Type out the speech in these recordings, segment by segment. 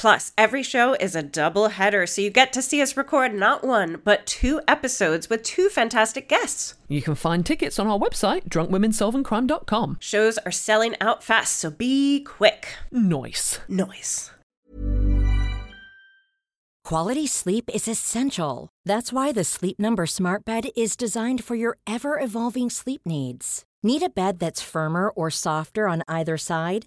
Plus, every show is a double header, so you get to see us record not one, but two episodes with two fantastic guests. You can find tickets on our website, drunkwomensolvingcrime.com. Shows are selling out fast, so be quick. Nice. Noise. Quality sleep is essential. That's why the Sleep Number Smart Bed is designed for your ever evolving sleep needs. Need a bed that's firmer or softer on either side?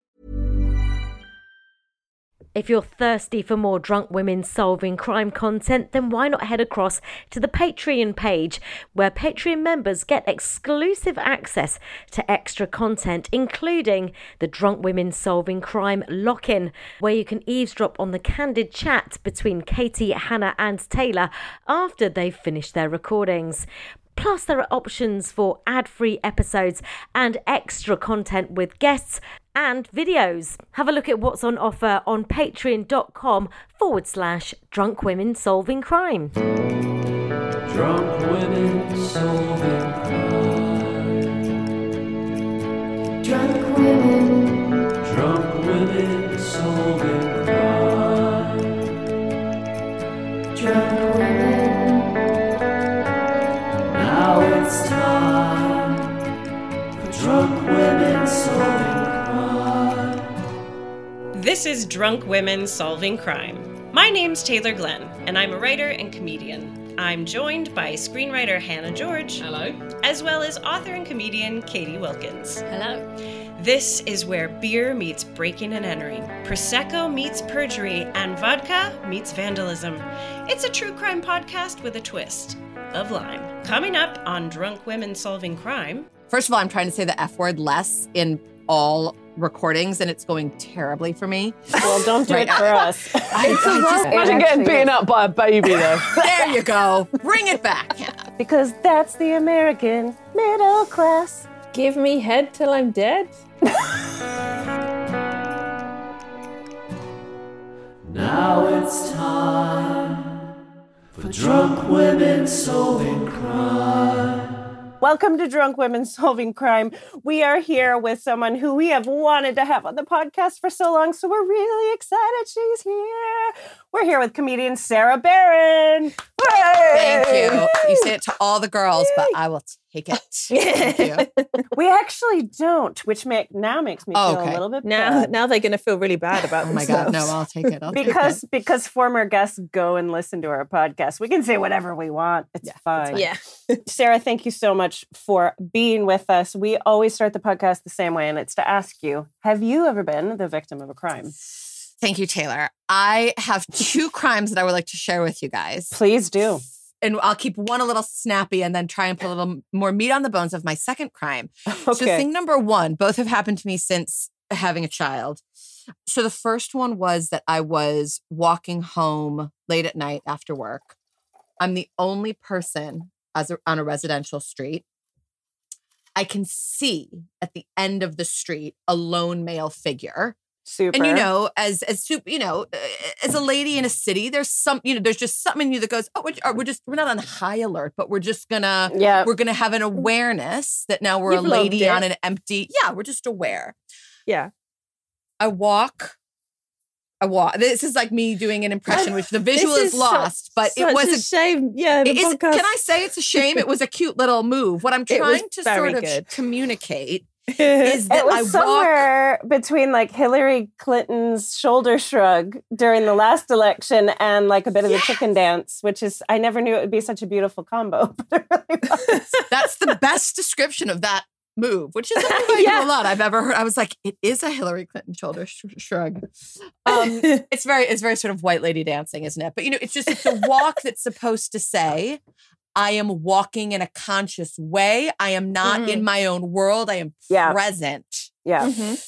If you're thirsty for more drunk women solving crime content, then why not head across to the Patreon page, where Patreon members get exclusive access to extra content, including the Drunk Women Solving Crime lock in, where you can eavesdrop on the candid chat between Katie, Hannah, and Taylor after they've finished their recordings. Plus, there are options for ad free episodes and extra content with guests and videos. Have a look at what's on offer on patreon.com forward slash drunk women solving crime. Drunk women solving crime. Drunk This is Drunk Women Solving Crime. My name's Taylor Glenn, and I'm a writer and comedian. I'm joined by screenwriter Hannah George. Hello. As well as author and comedian Katie Wilkins. Hello. This is where beer meets breaking and entering, Prosecco meets perjury, and vodka meets vandalism. It's a true crime podcast with a twist of lime. Coming up on Drunk Women Solving Crime. First of all, I'm trying to say the F word less in all recordings, and it's going terribly for me. Well, don't do Right. it for us. It's a lot. Imagine getting beaten up by a baby, though. There you go. Bring it back. because that's the American middle class. Give me head till I'm dead. Now it's time for drunk women solving crime. Welcome to Drunk Women Solving Crime. We are here with someone who we have wanted to have on the podcast for so long, so we're really excited she's here. We're here with comedian Sara Barron. Thank you. You say it to all the girls, but I will take it. Thank you. We actually don't, which make now makes me Oh, feel okay. a little bit Now, bad. now they're going to feel really bad about Oh my God. No, I'll take it. I'll take because it. because former guests go and listen to our podcast. We can say whatever we want. It's Yeah, fine. Yeah. Sara, thank you so much for being with us. We always start the podcast the same way, and it's to ask you Have you ever been the victim of a crime? Thank you, Taylor. I have two crimes that I would like to share with you guys. Please do. And I'll keep one a little snappy and then try and put a little more meat on the bones of my second crime. So, thing number one, both have happened to me since having a child. So, the first one was that I was walking home late at night after work. I'm the only person as a, on a residential street. I can see at the end of the street a lone male figure. Super. And you know, as as you know, uh, as a lady in a city, there's some, you know, there's just something in you that goes, oh, we're, uh, we're just we're not on high alert, but we're just gonna yeah. we're gonna have an awareness that now we're You've a lady on an empty. Yeah, we're just aware. Yeah. I walk. I walk. This is like me doing an impression, which the visual is su- lost, but it was a a shame. Yeah, it is, can I say it's a shame? It was a cute little move. What I'm trying to sort of good. communicate is that It was I walk. somewhere between like Hillary Clinton's shoulder shrug during the last election and like a bit of the chicken dance, which is I never knew it would be such a beautiful combo, really. That's the best description of that move, which is a move I do a lot. I've ever heard. I was like, it is a Hillary Clinton shoulder sh- shrug. Um, it's very, it's very sort of white lady dancing, isn't it? But you know, it's just it's a walk that's supposed to say. I am walking in a conscious way. I am not in my own world. I am Yeah. present. Yeah. Mhm.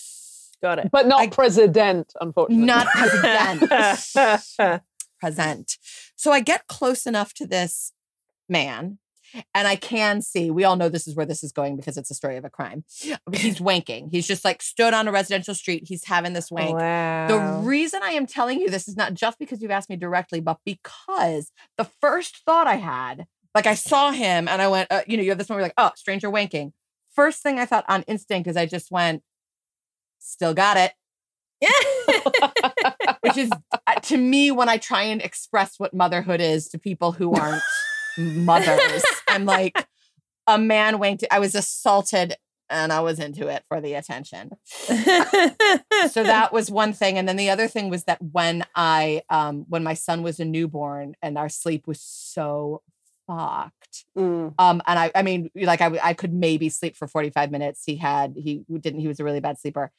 Got it. But not I- president, unfortunately. not president. present. So I get close enough to this man, and I can see. We all know this is where this is going because it's a story of a crime. He's wanking. He's just like stood on a residential street. He's having this wank. Wow. The reason I am telling you this is not just because you've asked me directly, but because the first thought I had, like I saw him and I went, uh, you know, you have this moment where you're like, oh, stranger wanking. First thing I thought on instinct is I just went, still got it Yeah. which is uh, to me when I try and express what motherhood is to people who aren't mothers. I'm like a man winked. I was assaulted and I was into it for the attention. So that was one thing, and then the other thing was that when I, um, when my son was a newborn and our sleep was so fucked. Mm. Um, and I, I mean, like I, I could maybe sleep for 45 minutes. He had, he didn't, he was a really bad sleeper.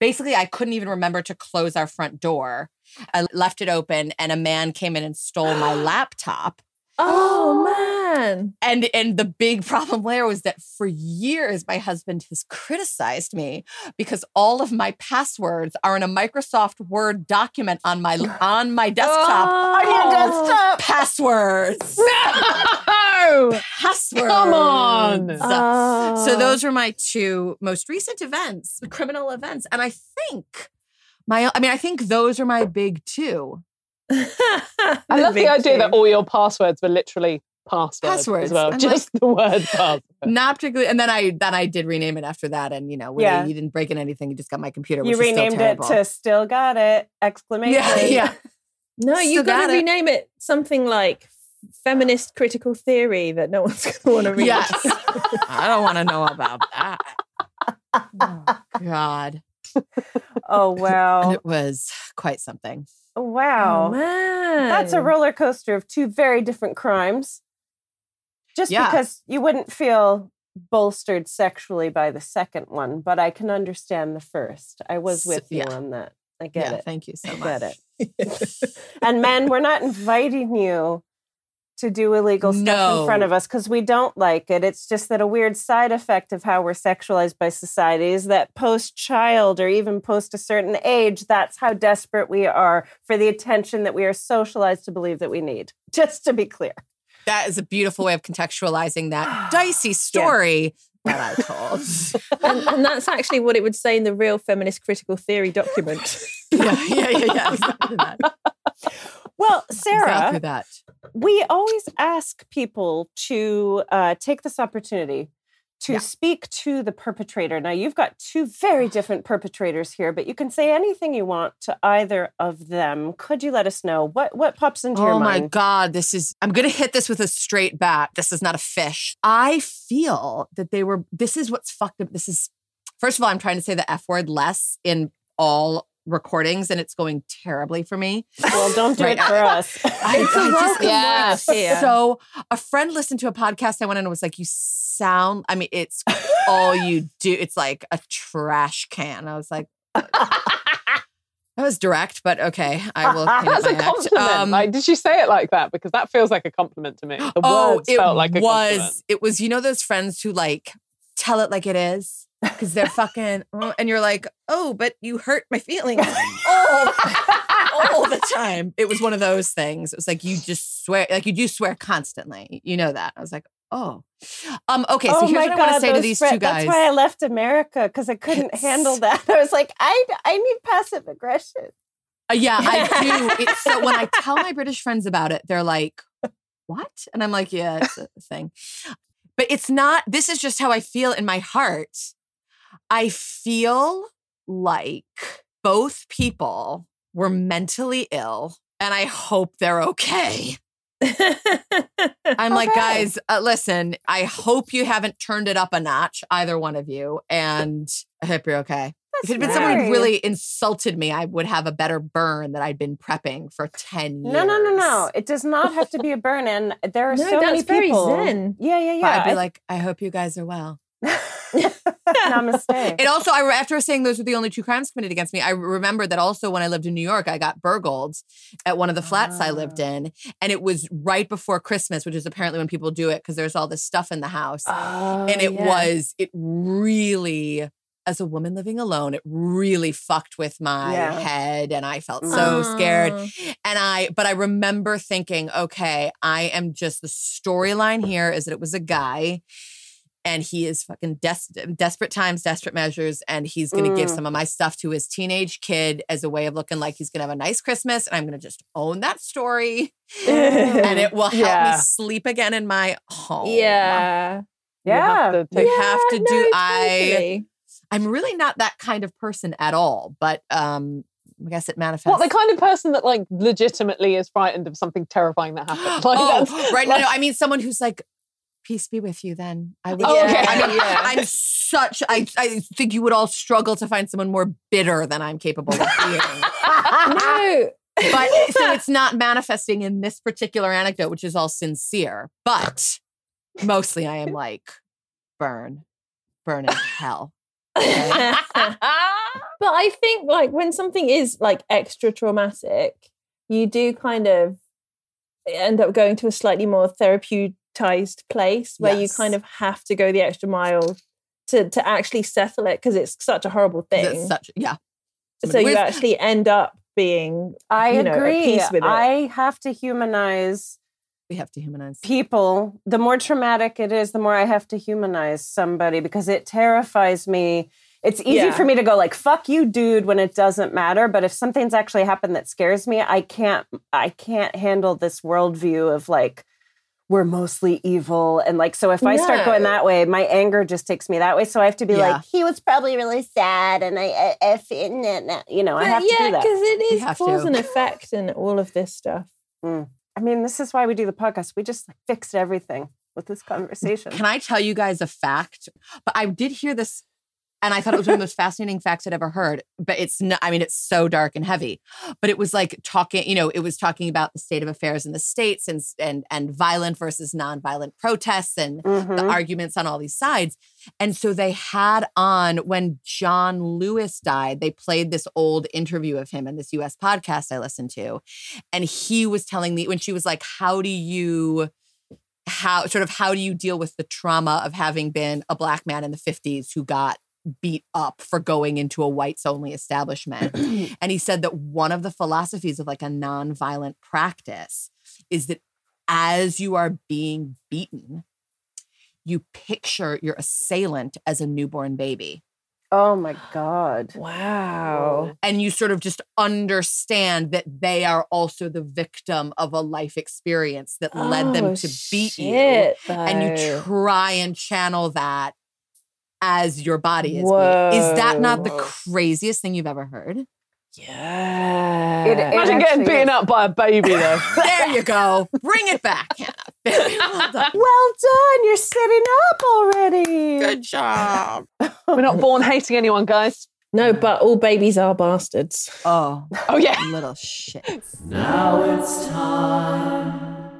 Basically, I couldn't even remember to close our front door. I left it open and a man came in and stole my laptop. Oh man. And and the big problem there was that for years my husband has criticized me because all of my passwords are in a Microsoft Word document on my on my desktop. Oh. On your desktop. Passwords. No! Passwords. Come on. Oh. So those were my two most recent events, criminal events. And I think my I mean, I think those are my big two. I love the idea that all your passwords were literally passwords, Passwords. as well. I'm Just the word password. Not particularly, and then I then I did rename it after that, and you know, when Yeah. you didn't break in anything, you just got my computer. You which is still renamed it terrible. to Still Got It! Exclamation. yeah, yeah. No, you Still got got to rename it something like feminist critical theory that no one's going to want to read. Yes, I don't want to know about that. Oh, God, Oh and it was quite something. Wow. Oh. That's a roller coaster of two very different crimes. Just Yeah. because you wouldn't feel bolstered sexually by the second one, but I can understand the first. I was with you yeah. on that. I get yeah, it. thank you so I much. get it. And men, we're not inviting you to do illegal stuff in front of us because we don't like it. It's just that a weird side effect of how we're sexualized by society is that post child or even post a certain age, that's how desperate we are for the attention that we are socialized to believe that we need. Just to be clear. That is a beautiful way of contextualizing that dicey story that I told. and, and that's actually what it would say in the real feminist critical theory document. yeah, yeah, yeah, yeah. Exactly that. Well, Sara, Exactly that. we always ask people to uh, take this opportunity to Yeah. speak to the perpetrator. Now, you've got two very different perpetrators here, but you can say anything you want to either of them. Could you let us know what what pops into your mind? Oh my? God, this is, I'm going to hit this with a straight bat. This is not a fish. I feel that they were, this is what's fucked up. This is, first of all, I'm trying to say the F word less in all recordings and it's going terribly for me. Well, don't do Right. it for us. I, It's a I just- welcome Yes. word here. So a friend listened to a podcast I went on and was like, you sound, I mean, it's all you do. It's like a trash can. I was like, that was direct, but okay. I will. clean up That's a compliment. Um, like, did she say it like that? Because that feels like a compliment to me. The oh, words it felt like a compliment. was. It was. You know those friends who like tell it like it is because they're fucking, oh, and you're like, oh, but you hurt my feelings all, all the time. It was one of those things. It was like you just swear, like you do swear constantly. You know that. I was like, Oh. Um, okay, so oh here's what I want to say to these fri- two guys. That's why I left America because I couldn't It's- handle that. I was like, I I need passive aggression. Uh, yeah, I do. It's, so when I tell my British friends about it, they're like, "What?" And I'm like, "Yeah, it's a thing." But it's not. This is just how I feel in my heart. I feel like both people were mentally ill, and I hope they're okay. I'm like, Okay. guys, uh, listen. I hope you haven't turned it up a notch, either one of you, and I hope you're okay. if it had been someone who really insulted me, I would have a better burn that I'd been prepping for 10 years. No, no, no, no. It does not have to be a burn. And there are No, so many that's very people. zen. Yeah, yeah, But yeah. I'd be I- like, I hope you guys are well. Namaste. It also, I after saying those were the only two crimes committed against me, I remember that also when I lived in New York, I got burgled at one of the flats I lived Ah. in, and it was right before Christmas, which is apparently when people do it because there's all this stuff in the house, Oh, and it yeah. was it really. As a woman living alone, it really fucked with my Yeah. head, and I felt so scared. And I, but I remember thinking, okay, I am just the storyline here is that it was a guy and he is fucking des- desperate times, desperate measures. And he's going to give Mm. some of my stuff to his teenage kid as a way of looking like he's going to have a nice Christmas. And I'm going to just own that story and it will help Yeah. me sleep again in my home. Yeah. You have yeah. to You have to Yeah, do, no, I. I'm really not that kind of person at all, but um, I guess it manifests. What the kind of person that like legitimately is frightened of something terrifying that happens? Like oh, right. No, no. I mean, someone who's like, peace be with you. Then I would. Oh, okay. I mean, Yeah. I'm such. I I think you would all struggle to find someone more bitter than I'm capable of being. no. but so it's not manifesting in this particular anecdote, which is all sincere. But mostly, I am like, burn, burn in hell. Okay? but I think like when something is like extra traumatic, you do kind of end up going to a slightly more therapeuticized place where you kind of have to go the extra mile to to actually settle it because it's such a horrible thing. That's such yeah. so you actually end up being I you know, at agree. peace with it. I have to humanize we have to humanize. people. The more traumatic it is, the more I have to humanize somebody because it terrifies me. It's easy Yeah. for me to go like "fuck you, dude" when it doesn't matter. But if something's actually happened that scares me, I can't. I can't handle this worldview of like we're mostly evil and like. So if I start going that way, my anger just takes me that way. So I have to be Yeah. like, he was probably really sad, and I, I, I you know, I But have to yeah, do that. Yeah, because it You is have cause to. and effect and all of this stuff. Mm. I mean, this is why we do the podcast. We just like, fixed everything with this conversation. Can I tell you guys a fact? But I did hear this and I thought it was one of the most fascinating facts I'd ever heard. But it's not, I mean, it's so dark and heavy. But it was like talking, you know, it was talking about the state of affairs in the States and and and violent versus nonviolent protests and the Mhm. arguments on all these sides. And so they had on when John Lewis died, they played this old interview of him in this US podcast I listened to. And he was telling me when she was like, How do you how sort of how do you deal with the trauma of having been a black man in the 50s who got beat up for going into a whites only establishment and he said that one of the philosophies of like a nonviolent practice is that as you are being beaten you picture your assailant as a newborn baby Oh my God. Wow. and you sort of just understand that they are also the victim of a life experience that led them Oh, to beat you shit, and you try and channel that as your body is being. Is that not the craziest thing you've ever heard? Yeah. It- it Imagine getting beaten is. up by a baby though. There you go. Bring it back, well done. Well done. You're sitting up already. Good job. We're not born hating anyone, guys. no, but all babies are bastards. Oh, Oh yeah. little shit. Now it's time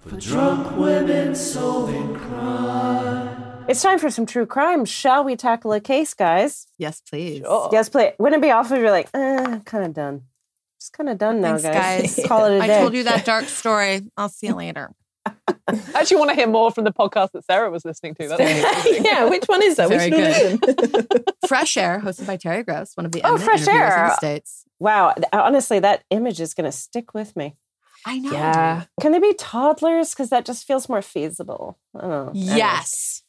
for drunk women solving crime. It's time for some true crime. Shall we tackle a case, guys? Yes, please. Yes, please. Wouldn't it be awful if you're like, eh, kind of done. Just kind of done now, Thanks, guys. Call it a I day. I told you that dark story. I'll see you later. I actually want to hear more from the podcast that Sara was listening to. That's yeah, which one is that? Very we should good. listen. Fresh Air, hosted by Terry Gross, one of the Oh, Fresh interviewers in Air. the States. Wow. Honestly, that image is going to stick with me. I know. Yeah. Can they be toddlers? Because that just feels more feasible. I don't know. Anyways. Yes.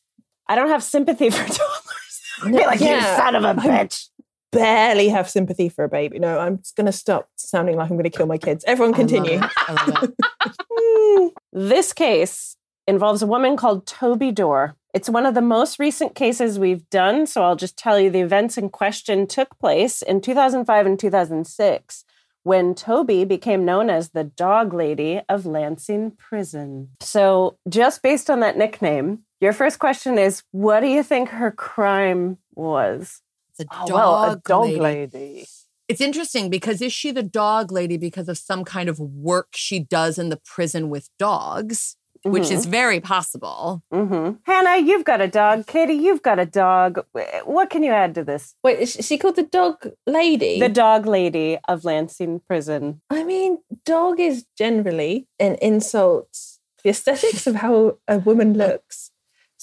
I don't have sympathy for toddlers. I'd be like, you Yeah. son of a bitch. Barely have sympathy for a baby. No, I'm just going to stop sounding like I'm going to kill my kids. Everyone continue. I love it. I love it. This case involves a woman called Toby Dorr. It's one of the most recent cases we've done, so I'll just tell you the events in question took place in 2005 and 2006 when Toby became known as the dog lady of Lansing Prison. So, just based on that nickname, your first question is what do you think her crime was? It's a Oh, dog, well, a dog lady. lady. It's interesting because is she the dog lady because of some kind of work she does in the prison with dogs, which is very possible. Mm-hmm. Hannah, you've got a dog. Katie, you've got a dog. What can you add to this? Wait, is she called the dog lady? The dog lady of Lansing Prison. I mean, dog is generally an insult the aesthetics of how a woman looks.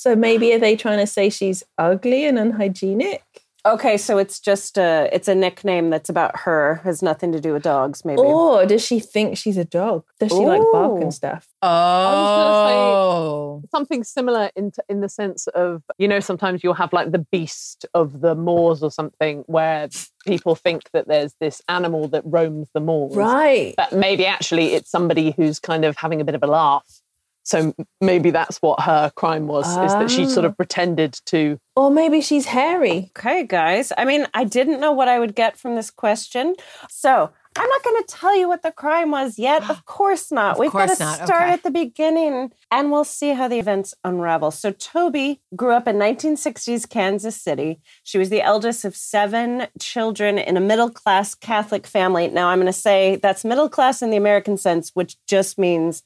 So maybe are they trying to say she's ugly and unhygienic? Okay, so it's just a it's a nickname that's about her, has nothing to do with dogs, maybe. Or does she think she's a dog? Does she like bark and stuff? Oh. Something similar in t- in the sense of you know sometimes you'll have like the beast of the moors or something where people think that there's this animal that roams the moors, Right. But maybe actually it's somebody who's kind of having a bit of a laugh. So maybe that's what her crime was: is that she sort of ah. pretended to. Or maybe she's hairy. Okay, guys. I mean, I didn't know what I would get from this question. So I'm not going to tell you what the crime was yet. Of course not. Of We've got to not. start Okay. at the beginning and we'll see how the events unravel. So Toby grew up in 1960s Kansas City. She was the eldest of seven children in a middle class Catholic family. Now, I'm going to say that's middle class in the American sense, which just means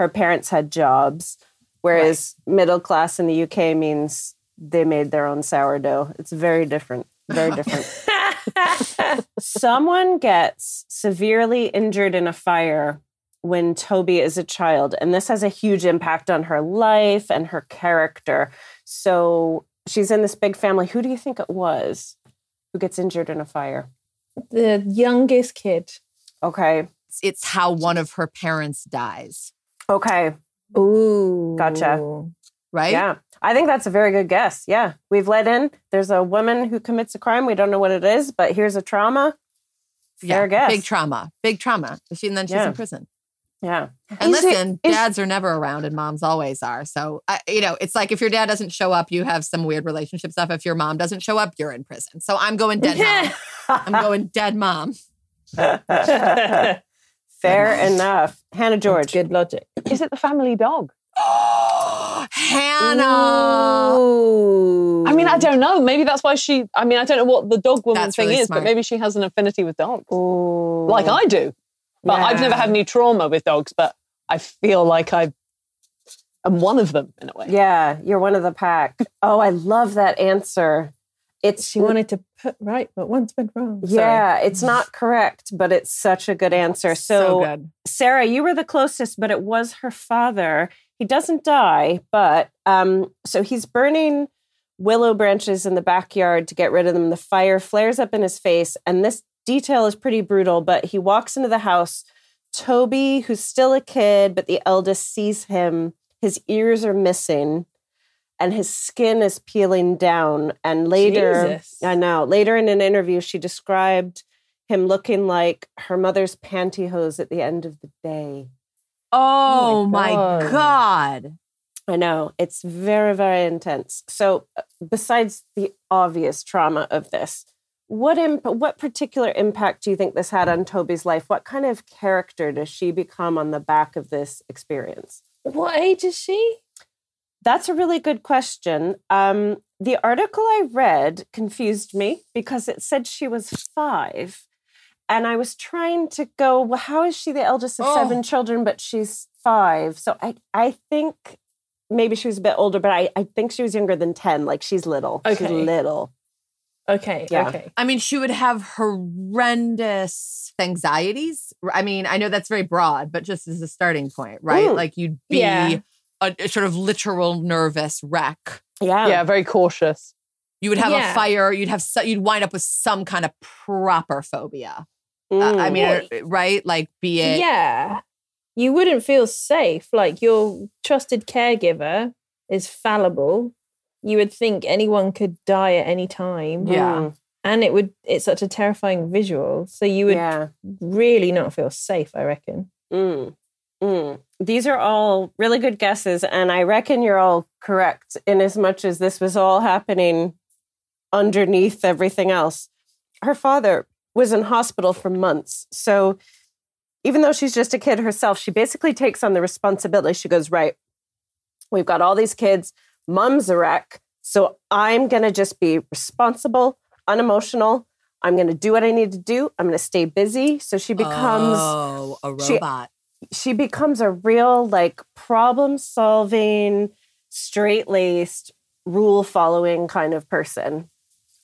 her parents had jobs, whereas middle class in the UK means they made their own sourdough. It's very different. Very different. Someone gets severely injured in a fire when Toby is a child, and this has a huge impact on her life and her character. So she's in this big family. Who do you think it was who gets injured in a fire? The youngest kid. Okay. It's, it's how one of her parents dies, Okay. Ooh. Gotcha. right? Yeah. I think that's a very good guess. Yeah. We've let in. There's a woman who commits a crime. We don't know what it is, but here's a trauma. Fair guess. Big trauma. Big trauma. She, and then she's Yeah. in prison. Yeah. And Is listen, is- dads are never around and moms always are. So, I, you know, it's like if your dad doesn't show up, you have some weird relationship stuff. If your mom doesn't show up, you're in prison. So I'm going dead mom. I'm going dead mom. Fair enough. Hannah George. Good logic. Is it the family dog? Hannah. Ooh. I mean, I don't know. Maybe that's why she. I mean, I don't know what the dog woman That's thing really is, smart. but maybe she has an affinity with dogs, Ooh. like I do. But I've never had any trauma with dogs, but I feel like I am one of them in a way. Yeah, you're one of the pack. Oh, I love that answer. It's She wanted to put right, but once went wrong. Sorry. yeah, it's not correct, but it's such a good answer. So, good. Sara, you were the closest, but it was her father. He doesn't die, but um, so he's burning willow branches in the backyard to get rid of them. The fire flares up in his face, and this detail is pretty brutal. But he walks into the house. Toby, who's still a kid, but the eldest sees him. His ears are missing, and his skin is peeling down. And later, Jesus. I know, later in an interview, she described him looking like her mother's pantyhose at the end of the day. Oh, my my God. God. I know it's very, very intense. So, uh, besides the obvious trauma of this, what imp- what particular impact do you think this had on Toby's life? What kind of character does she become on the back of this experience? What age is she? That's a really good question. Um, the article I read confused me because it said she was five. And I was trying to go, well, how is she the eldest of Oh. seven children, but she's five? So I, I think maybe she was a bit older, but I, I think she was younger than 10. Like she's little. She's Okay. little. Okay. Yeah. Okay. I mean, she would have horrendous anxieties. I mean, I know that's very broad, but just as a starting point, right? Mm. Like you'd be Yeah. A, a sort of literal nervous wreck. Yeah. Yeah, very cautious. You would have Yeah. a fire. You'd have so, you'd wind up with some kind of proper phobia. Uh, I Mm. mean, Well, uh, right? Like be it Yeah. you wouldn't feel safe. Like your trusted caregiver is fallible. You would think anyone could die at any time. Yeah. And it would it's such a terrifying visual. So you would yeah. really not feel safe, I reckon. Mm. Mm. These are all really good guesses, and I reckon you're all correct in as much as this was all happening underneath everything else. Her father was in hospital for months. So even though she's just a kid herself, she basically takes on the responsibility. She goes, Right, we've got all these kids, mom's a wreck. So I'm going to just be responsible, unemotional. I'm going to do what I need to do. I'm going to stay busy. So she becomes oh, a robot. She becomes a real like problem solving, straight laced, rule following kind of person.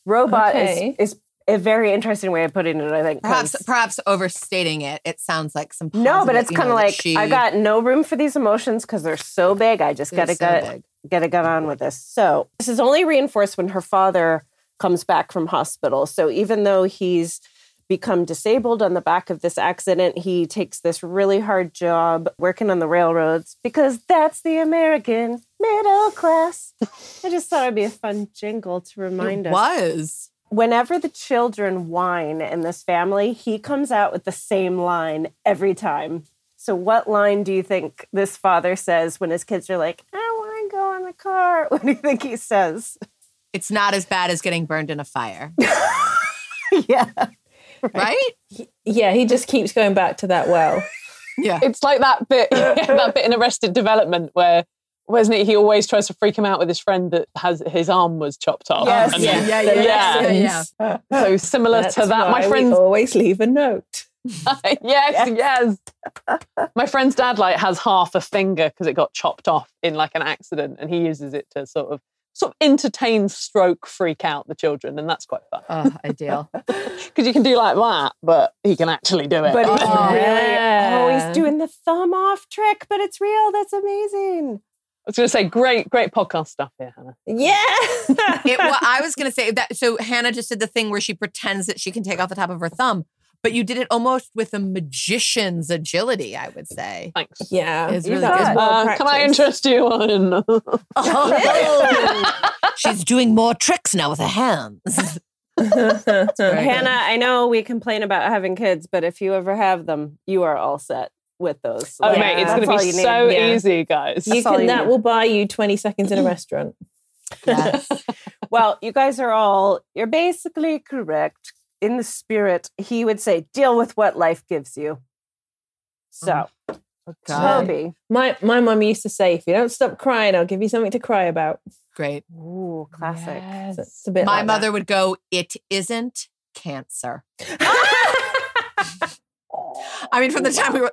Robot Okay. is is a very interesting way of putting it. I think 'cause- perhaps perhaps overstating it. It sounds like some no, but it's kind of like she- I got no room for these emotions because they're so big. I just They're gotta so get big. gotta get on with this. So this is only reinforced when her father comes back from hospital. So even though he's become disabled on the back of this accident, he takes this really hard job working on the railroads because that's the American middle class. I just thought it'd be a fun jingle to remind it us was. whenever the children whine in this family, he comes out with the same line every time. So, what line do you think this father says when his kids are like, I want to go in the car? What do you think he says? It's not as bad as getting burned in a fire, yeah. right? Yeah, he just keeps going back to that well. Yeah. It's like that bit, that bit in Arrested Development where, wasn't it? He always tries to freak him out with his friend that has his arm was chopped off. Yes, And yeah, yeah, yeah, yeah, yeah. So similar That's to that, my why we friend's always leave a note. yes, yes. My friend's dad like has half a finger because it got chopped off in like an accident, and he uses it to sort of sort of entertain, stroke, freak out the children, and that's quite fun Oh, ideal. because you can do like that, but he can actually do it. But he's Oh. really Yeah. always doing the thumb off trick, but it's real. That's amazing. I was going to say, great, great podcast stuff here, Hannah. Yeah. It, well, I was going to say that. So Hannah just did the thing where she pretends that she can take off the top of her thumb, but you did it almost with a magician's agility. I would say. Thanks. yeah. It's really got good. Uh, can I interest you in? Oh, she's doing more tricks now with her hands. Very good. Hannah, I know we complain about having kids, but if you ever have them, you are all set with those. Oh, Like, mate, it's going to be so Yeah. easy, guys. You That's all can, you that need. will buy you 20 seconds in a restaurant. Yes. Well, you guys are all, you're basically correct. In the spirit, he would say, deal with what life gives you. So, mm. God. Toby. My my mum used to say, if you don't stop crying, I'll give you something to cry about. Great. Ooh, classic. So it's a bit My like mother would go, "It isn't cancer." I mean, from the time we were,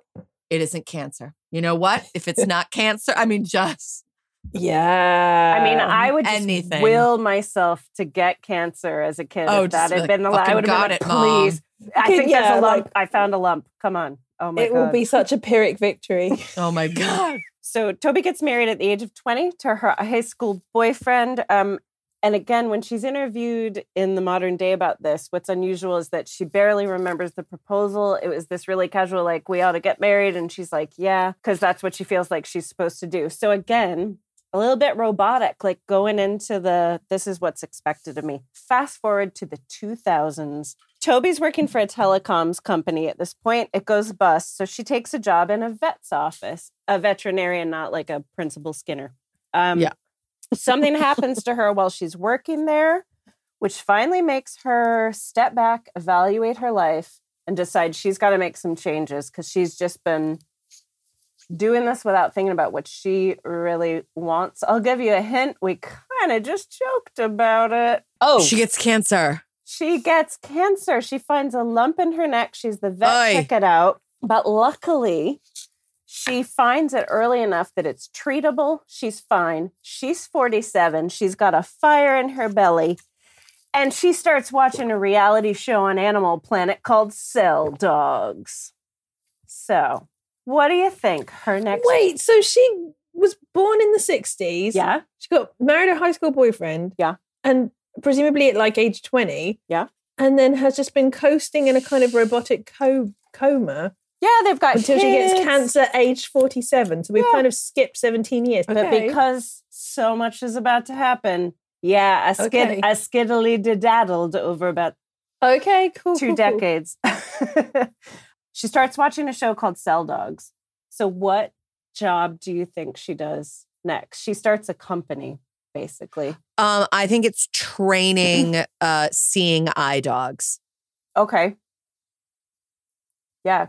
it isn't cancer. You know what? If it's not cancer, I mean, just that. Yeah. I mean, I would just anything. will myself to get cancer as a kid. Oh, if that just had like, been the I fucking would have got been it, like, Mom. please. I think yeah, there's a lump. like- I found a lump. Come on. Oh my god. it god. will be such a Pyrrhic victory. oh my god. So Toby gets married at the age of 20 to her high school boyfriend. Um, and again, when she's interviewed in the modern day about this, what's unusual is that she barely remembers the proposal. It was this really casual, like, we ought to get married. And she's like, yeah, because that's what she feels like she's supposed to do. So again, a little bit robotic, like going into the this is what's expected of me. Fast forward to the 2000s. Toby's working for a telecoms company at this point. It goes bust. So she takes a job in a vet's office, a veterinarian, not like a principal Skinner. Um, Yeah. something happens to her while she's working there, which finally makes her step back, evaluate her life, and decide she's got to make some changes because she's just been doing this without thinking about what she really wants. I'll give you a hint. We kind of just joked about it. Oh, She gets cancer. She gets cancer. She finds a lump in her neck. She's the vet Oy. check it out. But luckily, she finds it early enough that it's treatable. She's fine. She's 47. She's got a fire in her belly. And she starts watching a reality show on Animal Planet called Cell Dogs. So, what do you think? Her next. Wait, so she was born in the 60s. Yeah. She got married a high school boyfriend. Yeah. And presumably at like age 20. Yeah. And then has just been coasting in a kind of robotic co- coma Yeah, they've got until she gets kids. cancer age 47. So we've Yeah. kind of skipped 17 years. But because so much is about to happen, yeah, a, skid, Okay. a skiddly daddled over about okay, cool. two cool, cool. decades. she starts watching a show called Cell Dogs. So, what job do you think she does next? She starts a company, basically. Um, I think it's training uh seeing eye dogs. Okay. Yeah.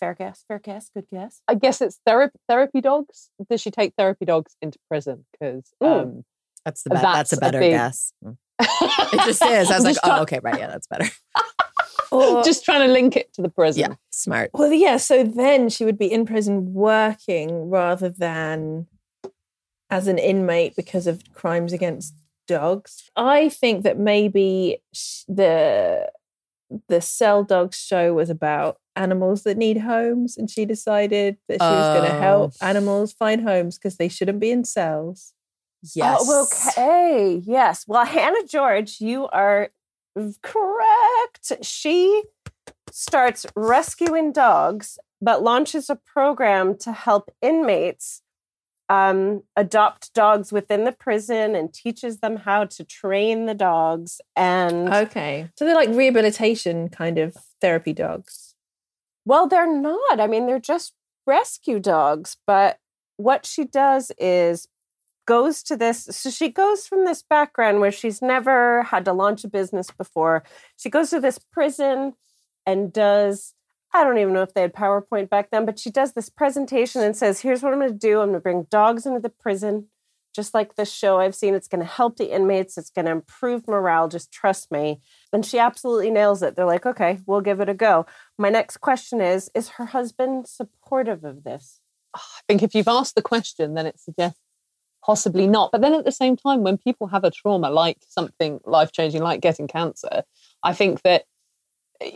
Fair guess. Fair guess. Good guess. I guess it's therapy therapy dogs. Does she take therapy dogs into prison? Because um, That's the be- that's, That's a a better big- guess. It just is. I was I'm like, oh, try- okay, right, yeah, that's better. Or, just trying to link it to the prison. Yeah, smart. well, yeah. So then she would be in prison working rather than as an inmate because of crimes against dogs. I think that maybe the the Cell Dogs show was about animals that need homes, and she decided that she was going to oh. help Oh. animals find homes because they shouldn't be in cells. Yes. Oh, okay. Yes. Well, Hannah George, you are correct. She starts rescuing dogs, but launches a program to help inmates um, adopt dogs within the prison and teaches them how to train the dogs. And Okay, so they're like rehabilitation kind of therapy dogs. Well, they're not. I mean, they're just rescue dogs. But what she does is goes to this. So she goes from this background where she's never had to launch a business before. She goes to this prison and does. I don't even know if they had PowerPoint back then, but she does this presentation and says, Here's what I'm going to do. I'm going to bring dogs into the prison, just like this show I've seen. It's going to help the inmates, it's going to improve morale. Just trust me. And she absolutely nails it. They're like, Okay, we'll give it a go. My next question is Is her husband supportive of this? I think if you've asked the question, then it suggests possibly not. But then at the same time, when people have a trauma like something life changing, like getting cancer, I think that eh,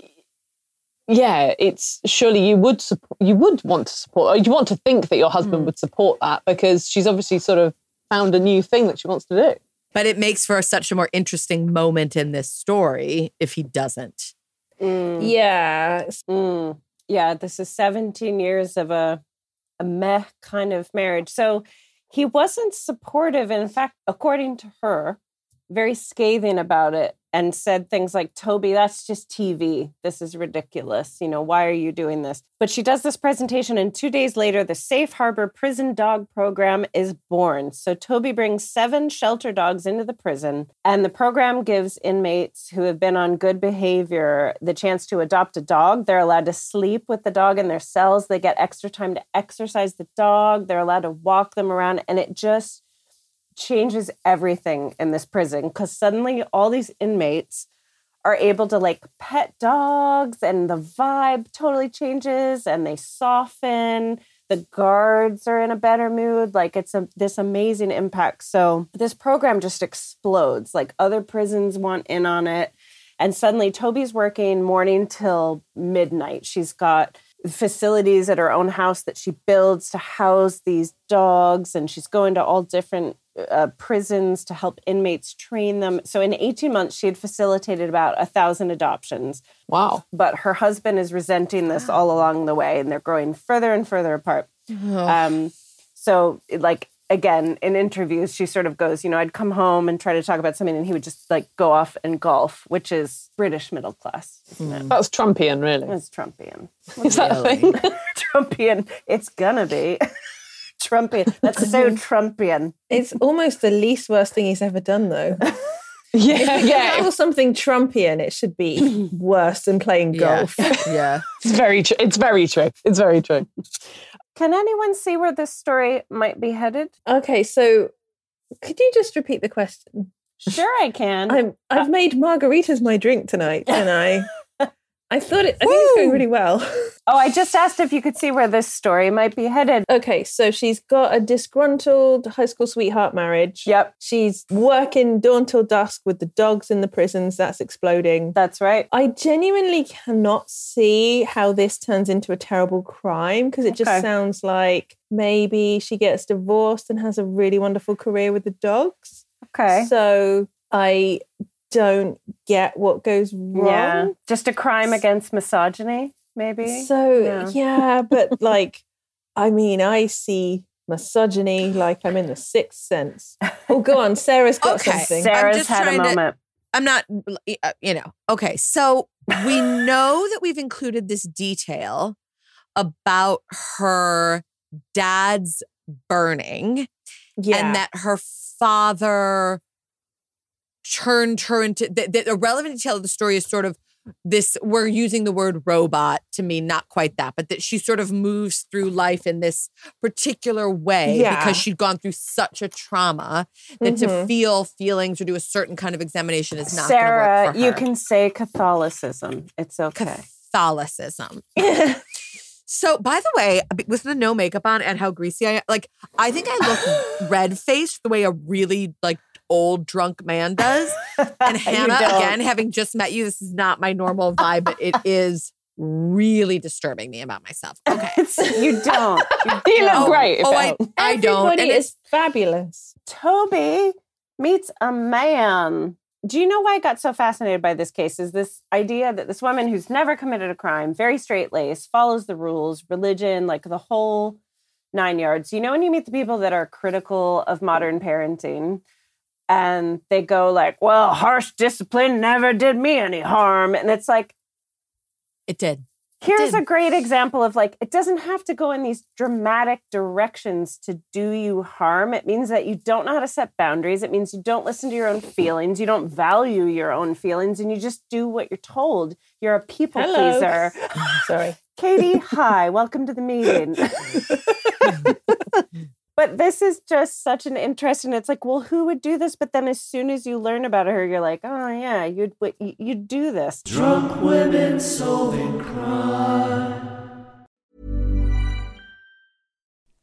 yeah, it's surely you would support, you would want to support, or you want to think that your husband would support that because she's obviously sort of found a new thing that she wants to do. But it makes for such a more interesting moment in this story if he doesn't. Mm, Yeah, mm. Yeah, this is 17 years of a, a meh kind of marriage. So he wasn't supportive. In fact, according to her, very scathing about it and said things like, Toby, that's just TV. This is ridiculous. You know, why are you doing this? But she does this presentation, and two days later, the Safe Harbor Prison Dog Program is born. So Toby brings seven shelter dogs into the prison, and the program gives inmates who have been on good behavior the chance to adopt a dog. They're allowed to sleep with the dog in their cells. They get extra time to exercise the dog. They're allowed to walk them around, and it just changes everything in this prison because suddenly all these inmates are able to like pet dogs and the vibe totally changes and they soften. The guards are in a better mood. Like it's a this amazing impact. So this program just explodes. Like other prisons want in on it. And suddenly toby's working morning till midnight. She's got facilities at her own house that she builds to house these dogs and she's going to all different uh, prisons to help inmates train them so in 18 months she had facilitated about a thousand adoptions Wow. but her husband is resenting this all along the way and they're growing further and further apart um, so like again in interviews she sort of goes you know i'd come home and try to talk about something and he would just like go off and golf which is british middle class isn't it? That's Trumpian, really. it's trumpian Is that a Really? thing? trumpian it's gonna be trumpian that's so trumpian it's almost the least worst thing he's ever done, though. yeah, yeah, yeah. or something Trumpian, it should be worse than playing Yeah. golf. Yeah. It's very true. It's very true. It's very true. can anyone see where this story might be headed Okay, so could you just repeat the question? sure i can I'm I've uh, made margaritas my drink tonight, and I I thought it. I think it's going really well. oh i just asked if you could see where this story might be headed Okay, so she's got a disgruntled high school sweetheart marriage. Yep. She's working dawn till dusk with the dogs in the prisons. That's exploding. that's right I genuinely cannot see how this turns into a terrible crime because it just Okay. sounds like maybe she gets divorced and has a really wonderful career with the dogs. okay So I don't get what goes wrong. Yeah. Just a crime against misogyny. maybe. So Yeah. yeah, but like, I mean, I see misogyny like I'm in the sixth sense. Oh, go on, Sara's got Okay. something. Sara's just had a trying to- moment. I'm not, uh, you know. Okay, so we know that we've included this detail about her dad's burning yeah, and that her father turned her into the, the, relevant detail of the story is sort of this we're using the word robot to mean not quite that but that she sort of moves through life in this particular way Yeah. because she'd gone through such a trauma that to Mhm. feel feelings or do a certain kind of examination is not Sara, work for you can say Catholicism. It's okay. Catholicism. So, by the way, with the no makeup on and how greasy I am, like, I think I look red faced the way a really like old drunk man does. And Hannah, again, having just met you, this is not my normal vibe, but it is really disturbing me about myself. Okay. You don't. You look Oh, great. if oh, I. I don't. Everybody And it's- is fabulous. Toby meets a man. Do you know why I got so fascinated by this case? Is this idea that this woman who's never committed a crime, very straight laced, follows the rules, religion, like the whole nine yards. You know, when you meet the people that are critical of modern parenting and they go like, well, harsh discipline never did me any harm. And it's like, it did. Here's did. a great example of like, it doesn't have to go in these dramatic directions to do you harm. It means that you don't know how to set boundaries. It means you don't listen to your own feelings. You don't value your own feelings and you just do what you're told. You're a people Hello. pleaser. Sorry. Katie, hi, welcome to the meeting. but this is just such an interesting. It's like, well, who would do this? But then as soon as you learn about her, you're like, oh yeah, you'd you- you'd do this. Drunk women solving crime.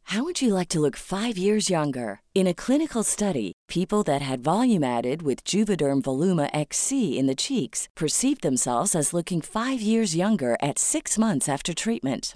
How would you like to look five years younger? In a clinical study, people that had volume added with Juvederm Voluma XC in the cheeks perceived themselves as looking five years younger at six months after treatment.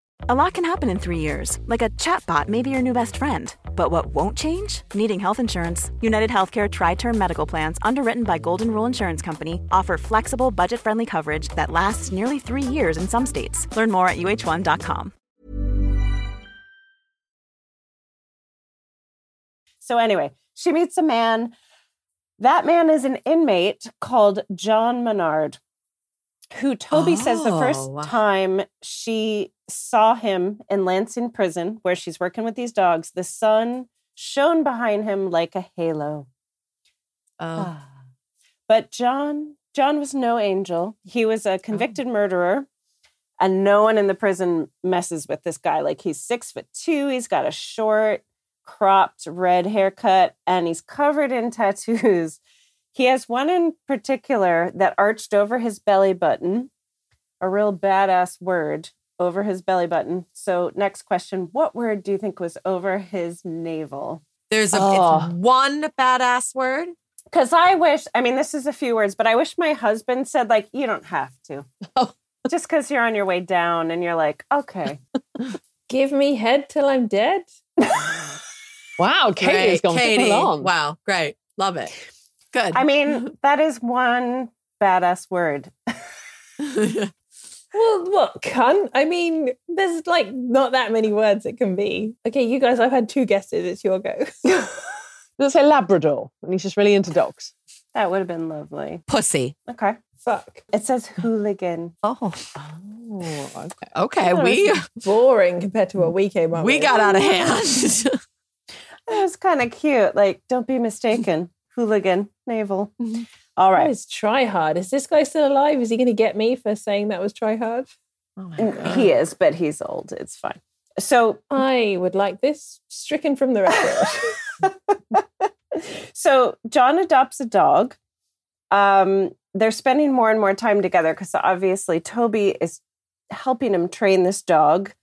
A lot can happen in three years, like a chatbot may be your new best friend. But what won't change? Needing health insurance. United Healthcare Tri Term Medical Plans, underwritten by Golden Rule Insurance Company, offer flexible, budget friendly coverage that lasts nearly three years in some states. Learn more at uh1.com. So anyway, she meets a man. That man is an inmate called John Manard, who Toby says the oh. first Oh. time she saw him in Lansing prison, where she's working with these dogs, the sun shone behind him like a halo. Oh. Ah. But John, John was no angel. He was a oh. convicted murderer, and no one in the prison messes with this guy. Like he's six foot two. He's got a short, cropped red haircut, and he's covered in tattoos. He has one in particular that arched over his belly button, a real badass word over his belly button. So, next question What word do you think was over his navel? There's a Oh. one badass word. Because I wish, I mean, this is a few words, but I wish my husband said, like, you don't have to. Oh. Just because you're on your way down and you're like, okay. Give me head till I'm dead. Wow, Katie's Great, gone Katie. full on. Wow, great. Love it. Good. I mean, that is one badass word. Well, what cunt? I mean, there's like not that many words it can be. Okay, you guys, I've had two guesses. It's your go. Let's say Labrador, and he's just really into dogs. That would have been lovely. Pussy. Okay. Fuck. It says hooligan. Oh. Oh, okay. Okay. We it's boring compared to what we came up we with. got out of hand. It was kind of cute. Like, don't be mistaken. hooligan navel. Mm-hmm. All is try hard. Is this guy still alive? Is he going to get me for saying that was try hard? N- He is, but he's old. It's fine. So I would like this stricken from the record. so John adopts a dog. Um, they're spending more and more time together because obviously Toby is helping him train this dog.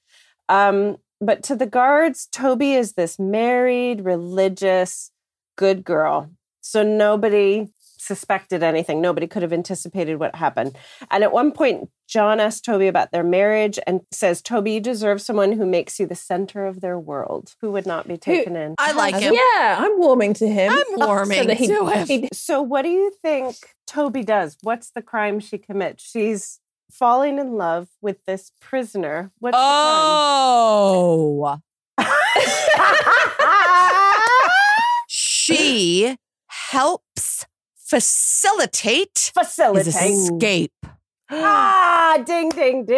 Um, but to the guards, Toby is this married, religious, good girl. So nobody suspected anything. Nobody could have anticipated what happened. And at one point, John asks Toby about their marriage and says, Toby, you deserve someone who makes you the center of their world. Who would not be taken in? I like him. Yeah, I'm warming to him. I'm warming that he- to him. he- So, what do you think Toby does? What's the crime she commits? She's falling in love with this prisoner. What's Oh. she helps facilitate, Facilitate. his escape. ah, ding, ding, ding.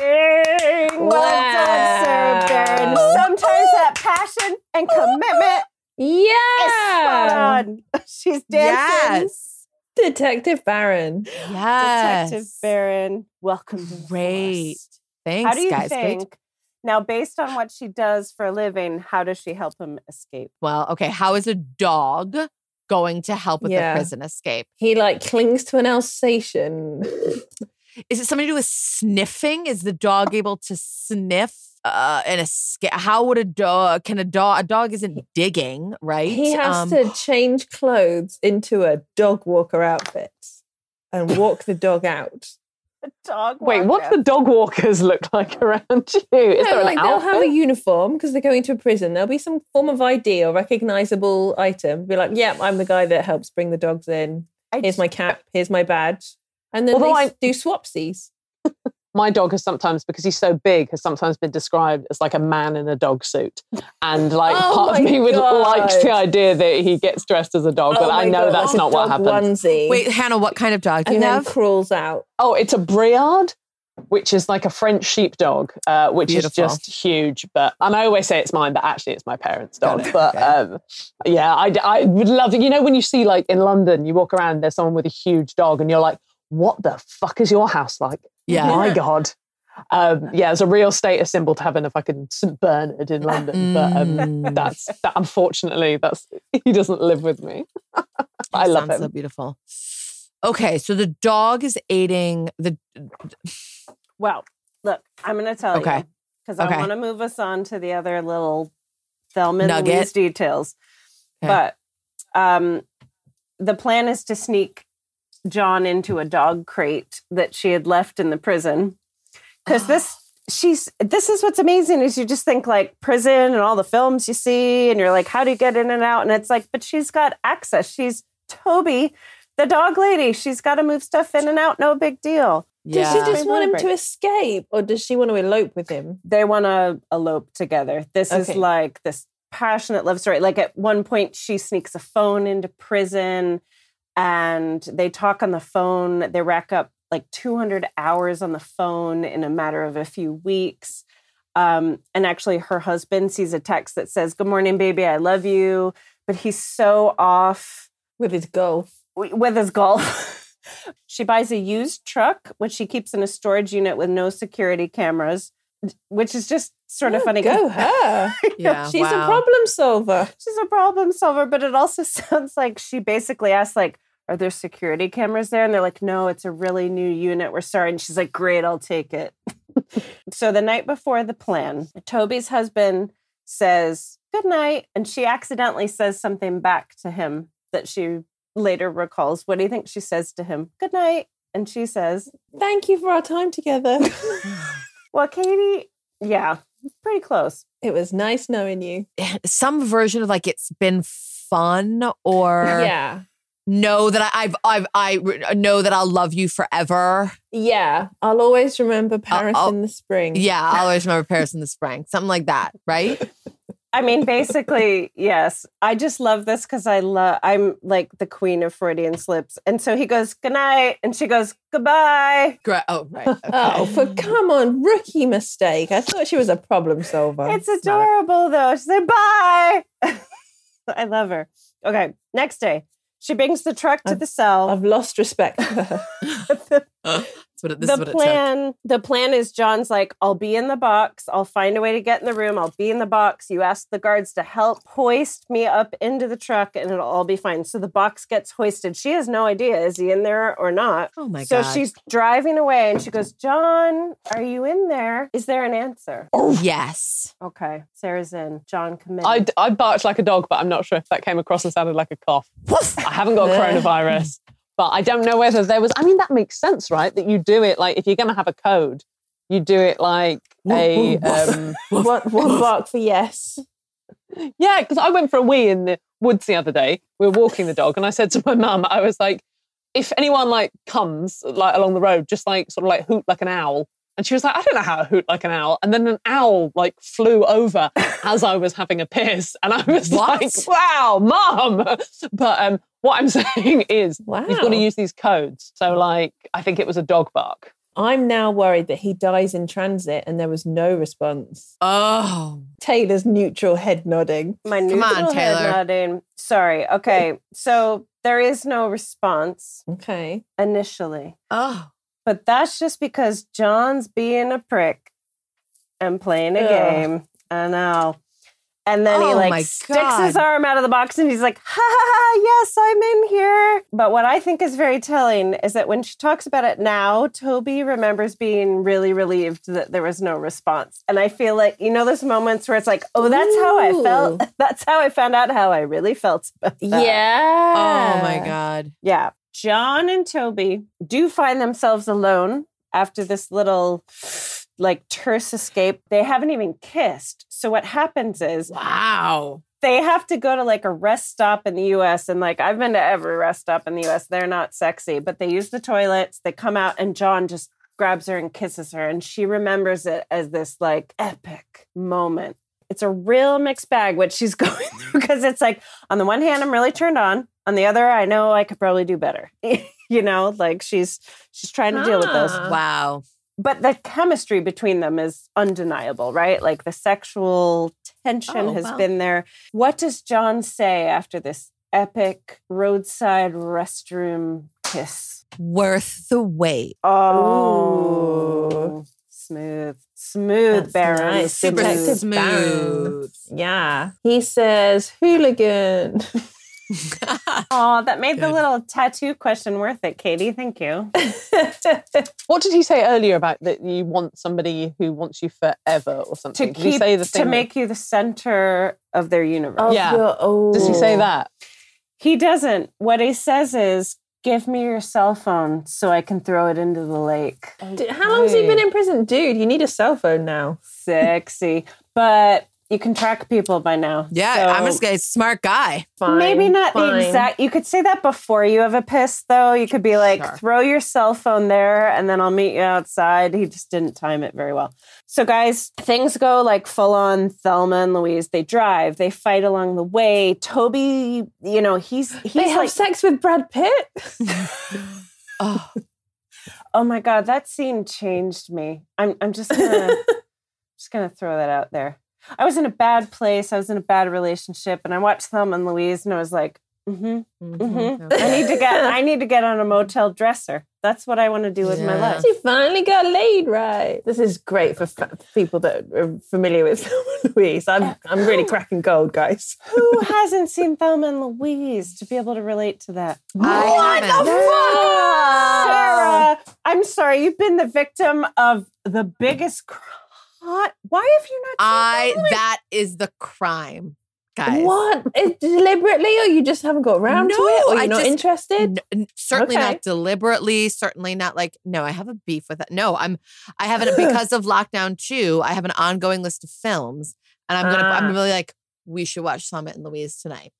Well done, Sara Barron. Wow. Sometimes that passion and commitment is spot yeah. She's dancing. Yes. Detective Barron. Yes. Detective Barron, welcome to Great. force. Thanks, How do you guys. Great. think? Now, based on what she does for a living, how does she help him escape? Well, okay. How is a dog going to help with Yeah. the prison escape? He like clings to an Alsatian. Is it something to do with sniffing? Is the dog able to sniff uh, and escape? How would a dog? Can a dog? A dog isn't digging, right? He has Um, to change clothes into a dog walker outfit and walk the dog out. Dog. Wait, what do the dog walkers look like around you? Is No, there an like they'll have a uniform because they're going to a prison. There'll be some form of ID or recognizable item. Be like, yeah, I'm the guy that helps bring the dogs in. Here's my cap. Here's my badge. And then Although they I- do swapsies. My dog has sometimes, because he's so big, has sometimes been described as like a man in a dog suit. And like Oh part of me would like the idea that he gets dressed as a dog, but Oh I know God, that's like a not what dog happens. Onesie. Wait, Hannah, what kind of dog do and you then have? crawls out. Oh, it's a Briard, which is like a French sheepdog, uh, which Beautiful. is just huge. But and I always say it's mine, but actually it's my parents' dog. But okay. um, yeah, I, I would love it. You know, when you see like in London, you walk around, there's someone with a huge dog, and you're like, "What the fuck is your house like?" Yeah. my god. Um, yeah, it's a real status symbol to having a fucking St Bernard in London, but um, Mm. that's that. Unfortunately, that's he doesn't live with me. I love Sounds him. so beautiful. Okay, so the dog is aiding the. Well, look, I'm going to tell Okay. you because Okay. I want to move us on to the other little Thelma and Nugget. Louise details. Okay. But um, the plan is to sneak John into a dog crate that she had left in the prison because this. She's this is what's amazing is you just think like prison and all the films you see and you're like how do you get in and out and it's like but she's got access she's Toby the dog lady she's got to move stuff in and out no big deal Does she Yeah. just want him to escape or does she want to elope with him? they want to elope together. This is like this passionate love story. Like at one point, she sneaks a phone into prison and they talk on the phone. They rack up like 200 hours on the phone in a matter of a few weeks. Um, and actually, her husband sees a text that says, Good morning, baby, I love you. But he's so off With his golf. with his golf. she buys a used truck, which she keeps in a storage unit with no security cameras, which is just sort of Oh, funny. Go her. Yeah, She's wow. a problem solver. She's a problem solver, but it also sounds like she basically asked, like, are there security cameras there? And they're like, no, it's a really new unit. We're sorry. And she's like, great, I'll take it. so the night before the plan, Toby's husband says, good night. And she accidentally says something back to him that she later recalls. What do you think she says to him? Good night. And she says, Thank you for our time together. well, Katie, yeah, pretty close. it was nice knowing you. Eh, some version of like it's been fun or Yeah. know that I, I've I've I uh, know that I'll love you forever. Yeah. I'll always remember Paris I'll- in the spring. Yeah, I'll always remember Paris in the spring. Something like that, right? I mean, basically, yes. I just love this because I love. I'm like the queen of Freudian slips, and so he goes good night, and she goes goodbye. Great. Oh, right. Oh, for come on, rookie mistake. I thought she was a problem solver. It's adorable though. She said bye. I love her. Okay, next day, She brings the truck to the cell. I've lost respect for her. That's what Uh, it, this the is what it took. plan the plan is John's like, I'll be in the box. I'll find a way to get in the room. I'll be in the box. You ask the guards to help hoist me up into the truck and it'll all be fine. So the box gets hoisted. She has no idea is he in there or not. Oh my so God. So she's driving away and she goes, John, are you in there? Is there an answer? Oh, yes. Okay. Sara's in. John committed. I, I barked like a dog, but I'm not sure if that came across and sounded like a cough. I haven't got coronavirus, but I don't know whether there was. I mean, that makes sense, right? That you do it like if you're going to have a code, you do it like a. Um, one, one bark for yes. yeah, because I went for a wee in the woods the other day. We were walking the dog, and I said to my mum, I was like, if anyone like comes like along the road, just like sort of like hoot like an owl. And she was like, I don't know how to hoot like an owl. And then an owl like flew over as I was having a piss. And I was What? like, wow, mom. But um, what I'm saying is you've got to use these codes. So like, I think it was a dog bark. I'm now worried that he dies in transit and there was no response. Oh. Taylor's neutral head nodding. My Come on, neutral head nodding. Sorry. Okay. So there is no response Okay. initially. Oh. But that's just because John's being a prick and playing a Ugh. game. I know. And then he Oh like my sticks his arm out of the box and he's like, ha ha ha, yes, I'm in here. But what I think is very telling is that when she talks about it now, Toby remembers being really relieved that there was no response. And I feel like, you know, those moments where it's like, oh, that's how I felt. That's how I found out how I really felt about that. Yeah. Oh my God. Yeah. John and Toby do find themselves alone after this little like terse escape. They haven't even kissed. So what happens is Wow. they have to go to like a rest stop in the US and like I've been to every rest stop in the US. They're not sexy, but they use the toilets. They come out and John just grabs her and kisses her and she remembers it as this like epic moment. It's a real mixed bag what she's going through because it's like on the one hand I'm really turned on, on the other I know I could probably do better. you know, like she's she's trying to deal with those Ah. Wow. but the chemistry between them is undeniable, right? Like the sexual tension Oh, has wow. been there. What does John say after this epic roadside restroom kiss? Worth the wait. Oh, smooth, smooth, That's Barron. nice. Super Detective smooth. Yeah. He says hooligan. Oh, that made the little tattoo question worth it, Katie. Thank you. What did he say earlier about that you want somebody who wants you forever or something? To keep say the to make you the center of their universe. Of Yeah. your- oh. Does he say oh. that? He doesn't. What he says is, "Give me your cell phone so I can throw it into the lake." D- How long's he been in prison? Dude, you need a cell phone now. Sexy, but you can track people by now. Yeah, So I'm just a smart guy. Fine, maybe not the exact. You could say that before you have a piss, though. You could be like, Sure. "Throw your cell phone there, and then I'll meet you outside." He just didn't time it very well. So, guys, things go like full on Thelma and Louise. They drive, they fight along the way. Toby, you know, he's he's They have like sex with Brad Pitt. Oh, Oh my god, that scene changed me. I'm I'm just gonna just gonna throw that out there. I was in a bad place. I was in a bad relationship, and I watched Thelma and Louise, and I was like, mm-hmm, mm-hmm. I need to get I need to get on a motel dresser. That's what I want to do with my life. She finally got laid right. This is great for fa- people that are familiar with Thelma Louise. I'm, I'm really cracking gold, guys. Who hasn't seen Thelma and Louise to be able to relate to that? I haven't. Sara, I'm sorry, you've been the victim of the biggest crime. Why have you not? I that is the crime, guys. What? Is deliberately, or you just haven't got around to it, or you're I not just- interested? N- certainly Okay. not deliberately. Certainly not like no. I have a beef with that. No, I'm. I have it because of lockdown two. I have an ongoing list of films, and I'm gonna. I'm Ah. really like. We should watch Summit and Louise tonight.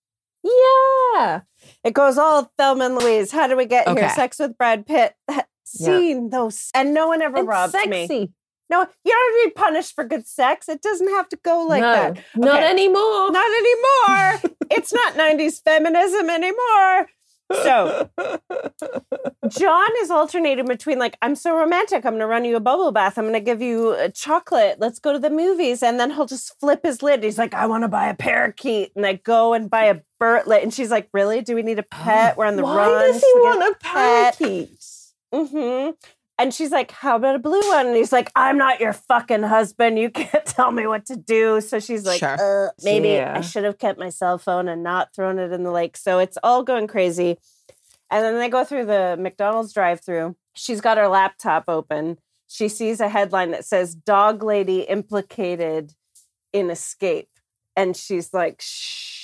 Yeah. It goes all Thelma and Louise. How do we get here? Sex with Brad Pitt. That Yeah. scene, those, and no one ever It's robs me. No, you don't have to be punished for good sex. It doesn't have to go like no, that. Not anymore. Not anymore. it's not 90s feminism anymore. So John is alternating between like, I'm so romantic. I'm going to run you a bubble bath. I'm going to give you a chocolate. Let's go to the movies. And then he'll just flip his lid. He's like, I want to buy a parakeet. And I go and buy a Bertlet. And she's like, Really? Do we need a pet? We're on the Why run. does he want a parakeet? Mm-hmm. And she's like, How about a blue one? And he's like, I'm not your fucking husband. You can't tell me what to do. So she's like, Sure. uh, Maybe Yeah. I should have kept my cell phone and not thrown it in the lake. So it's all going crazy. And then they go through the McDonald's drive through. She's got her laptop open. She sees a headline that says, Dog lady implicated in escape. And she's like,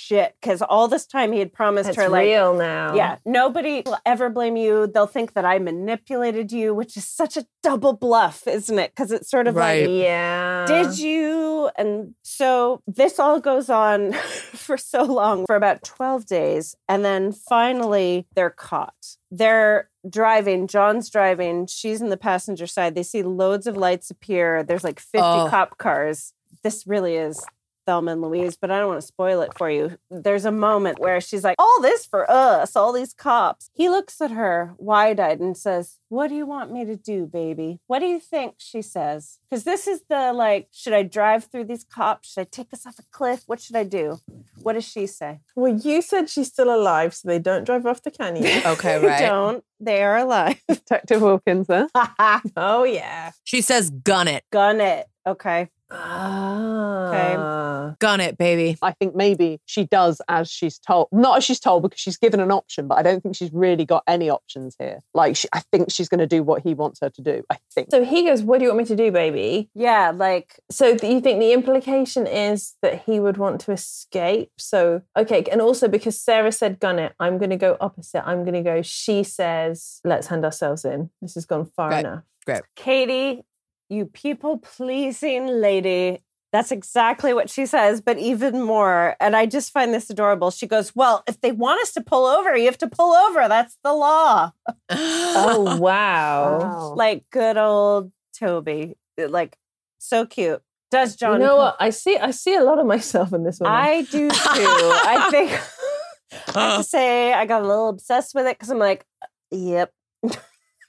Shit. Because all this time he had promised It's her, like, real now. yeah, nobody will ever blame you. They'll think that I manipulated you, which is such a double bluff, isn't it? Because it's sort of Right. like, Yeah. did you? And so this all goes on for so long, for about 12 days. And then finally, they're caught. They're driving, John's driving, she's in the passenger side. They see loads of lights appear. There's like 50 Oh. cop cars. This really is Thelma and Louise, but I don't want to spoil it for you. There's a moment where she's like, All this for us, all these cops. He looks at her wide eyed and says, What do you want me to do, baby? What do you think? She says. Because this is the like, should I drive through these cops? Should I take us off a cliff? What should I do? What does she say? Well, you said she's still alive, so they don't drive off the canyon. Okay, They right. don't. They are alive. Detective Wilkins there. oh yeah. She says, gun it. Gun it. Okay. Ah. Gun it, baby. I think maybe she does as she's told. Not as she's told because she's given an option, but I don't think she's really got any options here. Like, she, I think she's going to do what he wants her to do. I think. So he goes, "What do you want me to do, baby?" Yeah, like So th- you think the implication is that he would want to escape? So okay, and also because Sara said gun it, I'm going to go opposite. I'm going to go. She says, "Let's hand ourselves in." This has gone far Right. enough. Great. Katie, you people pleasing lady. That's exactly what she says, but even more. And I just find this adorable. She goes, Well, if they want us to pull over, you have to pull over. That's the law. Oh wow. Like good old Toby. Like so cute. Does John? you know what? I see. I see a lot of myself in this one. I do too. I think I have to say I got a little obsessed with it because I'm like, Yep.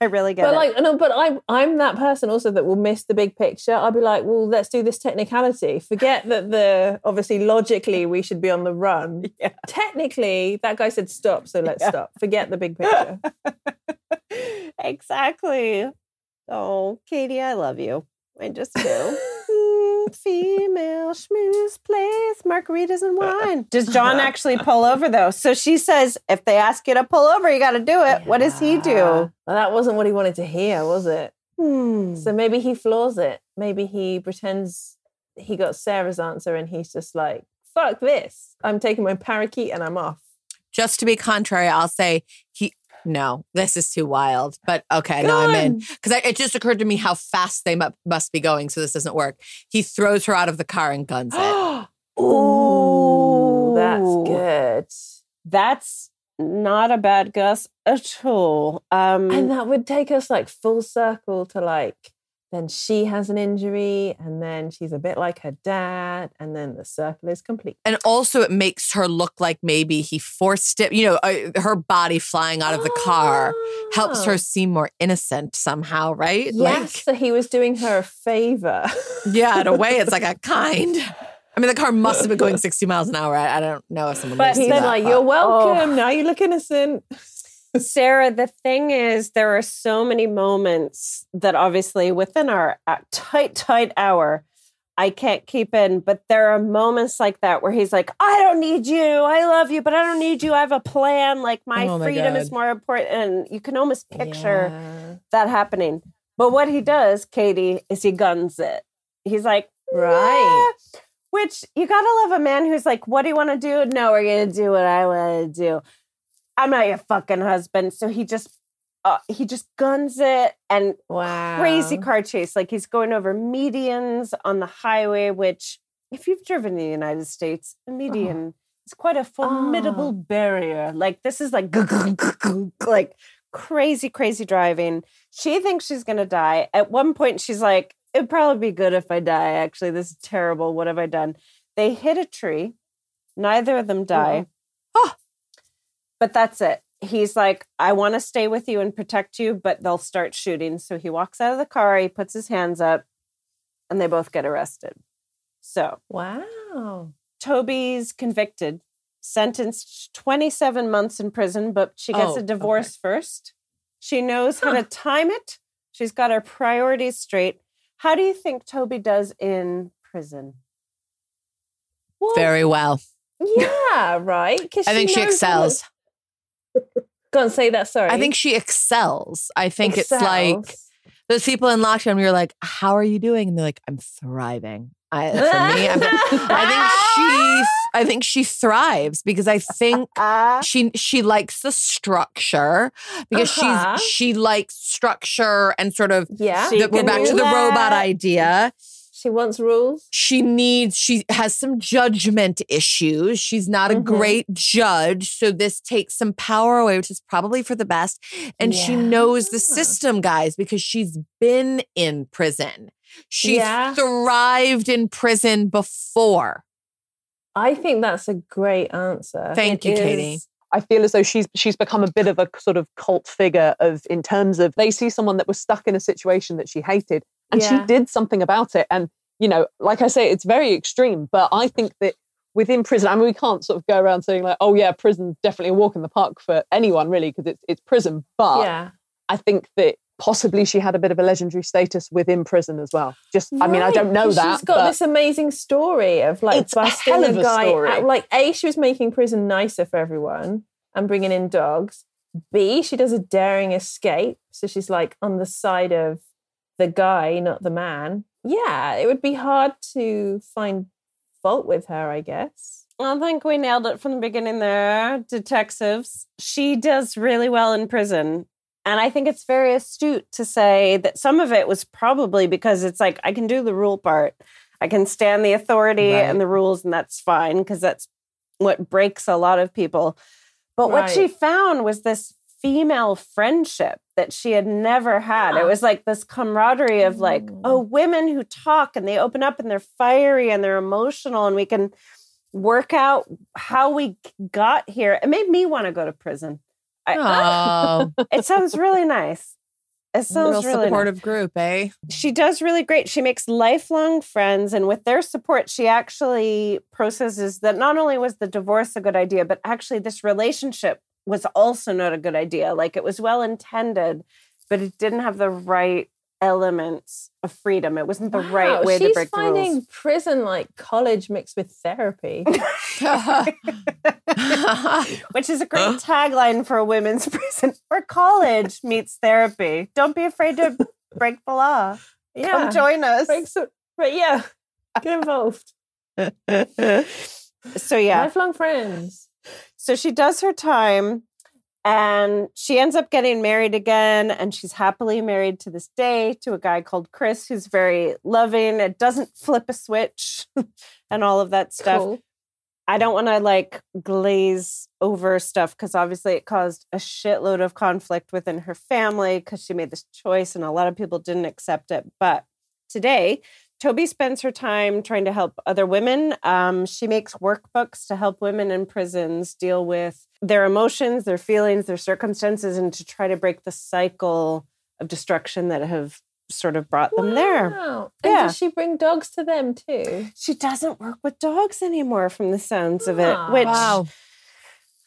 I really get but it. like no, but I'm I'm that person also that will miss the big picture. I'll be like, well, let's do this technicality. Forget that the obviously logically we should be on the run. Yeah. Technically, that guy said stop, so let's Yeah. stop. Forget the big picture. exactly. Oh, Katie, I love you. I just do. Female schmooze place, margaritas and uh, uh, wine. Does uh, John actually pull over though? So she says, if they ask you to pull over, you got to do it. What does he do? Well, that wasn't what he wanted to hear, was it? Hmm. So maybe he flaws it. Maybe he pretends he got Sara's answer and he's just like, fuck this. I'm taking my parakeet and I'm off. Just to be contrary, I'll say he. No, this is too wild. But okay, now I'm in because it just occurred to me how fast they mu- must be going. So this doesn't work. He throws her out of the car and guns it. Ooh, that's good. That's not a bad guess at all. Um, And that would take us like full circle to like, then she has an injury and then she's a bit like her dad and then the circle is complete. And also, it makes her look like maybe he forced it. You know, uh, her body flying out of the car helps Oh. her seem more innocent somehow, right? Yes, so he was doing her a favor. Yeah, in a way, it's like a kind. I mean, the car must have been going 60 miles an hour. I, I don't know if someone But lives He's that, like, you're welcome. Now you look innocent. Sara, the thing is, there are so many moments that obviously within our uh, tight, tight hour, I can't keep in. But there are moments like that where he's like, I don't need you. I love you, but I don't need you. I have a plan. Like, my Oh my freedom is more important. And you can almost picture that happening. But what he does, Katie, is he guns it. He's like, Right. "Yeah." Which you gotta love a man who's like, what do you want to do? No, we're gonna do what I want to do. I'm not your fucking husband. So he just uh, he just guns it and Wow. crazy car chase. Like he's going over medians on the highway, which if you've driven in the United States, a median is quite a formidable Oh. barrier. Like this is like like crazy, crazy driving. She thinks she's gonna die. At one point, she's like, "It'd probably be good if I die." Actually, this is terrible. What have I done? They hit a tree. Neither of them die. Oh. But that's it. he's like, I want to stay with you and protect you, but they'll start shooting. So he walks out of the car, he puts his hands up, and they both get arrested. So Wow. Toby's convicted, sentenced 27 months in prison, but she gets Oh, a divorce first. She knows how to time it. She's got her priorities straight. How do you think Toby does in prison? Very well. Yeah, right. 'Cause I think she knows how excels. Go and say that. Sorry. I think she excels. I think it's like those people in lockdown. where You're like, how are you doing? And they're like, I'm thriving. I, for me, I'm, I think she, I think she thrives because I think Ah, she she likes the structure because Uh-huh. she's she likes structure and sort of. Yeah. The- we're back to the robot idea. She wants rules. She needs. She has some judgment issues. She's not a Mhm. great judge, so this takes some power away, which is probably for the best. And she knows the system, guys, because she's been in prison. She's Yeah. thrived in prison before. I think that's a great answer. Thank It you, is- Katie. I feel as though she's she's become a bit of a sort of cult figure of in terms of they see someone that was stuck in a situation that she hated and Yeah. she did something about it. And you know, like I say, it's very extreme, but I think that within prison, I mean, we can't sort of go around saying like, oh yeah, prison's definitely a walk in the park for anyone really because it's it's prison. But Yeah. I think that possibly she had a bit of a legendary status within prison as well. Just, I mean, I don't know that. She's got but this amazing story of like It's a busting hell a of a guy. story. out- Like A, she was making prison nicer for everyone and bringing in dogs. B, she does a daring escape, so she's like on the side of the guy, not the man. Yeah, it would be hard to find fault with her, I guess. I think we nailed it from the beginning there, detectives. She does really well in prison. And I think it's very astute to say that some of it was probably because it's like, I can do the rule part. I can stand the authority Right. and the rules, and that's fine because that's what breaks a lot of people. But what she found was this female friendship that she had never had. It was like this camaraderie of like, oh, women who talk and they open up and they're fiery and they're emotional and we can work out how we got here. It made me want to go to prison. I, Oh, it sounds really nice. It sounds little really nice. supportive group, eh? She does really great. She makes lifelong friends, and with their support, she actually processes that not only was the divorce a good idea, but actually this relationship was also not a good idea. Like it was well intended, but it didn't have the right elements of freedom. It wasn't the right way to she's break the finding prison like college mixed with therapy. Which is a great tagline for a women's prison or college meets therapy. Don't be afraid to break the law. Yeah. Come join us. Breaks it- Right, yeah. Get involved. So yeah. Lifelong friends. So she does her time and she ends up getting married again and she's happily married to this day to a guy called Chris who's very loving. It doesn't flip a switch and all of that stuff. Cool. I don't want to like glaze over stuff because obviously it caused a shitload of conflict within her family because she made this choice and a lot of people didn't accept it. But today, Toby spends her time trying to help other women. Um, she makes workbooks to help women in prisons deal with their emotions, their feelings, their circumstances, and to try to break the cycle of destruction that have sort of brought them there. Wow. And Yeah. does she bring dogs to them too? She doesn't work with dogs anymore from the sounds of it, Ah. which Wow.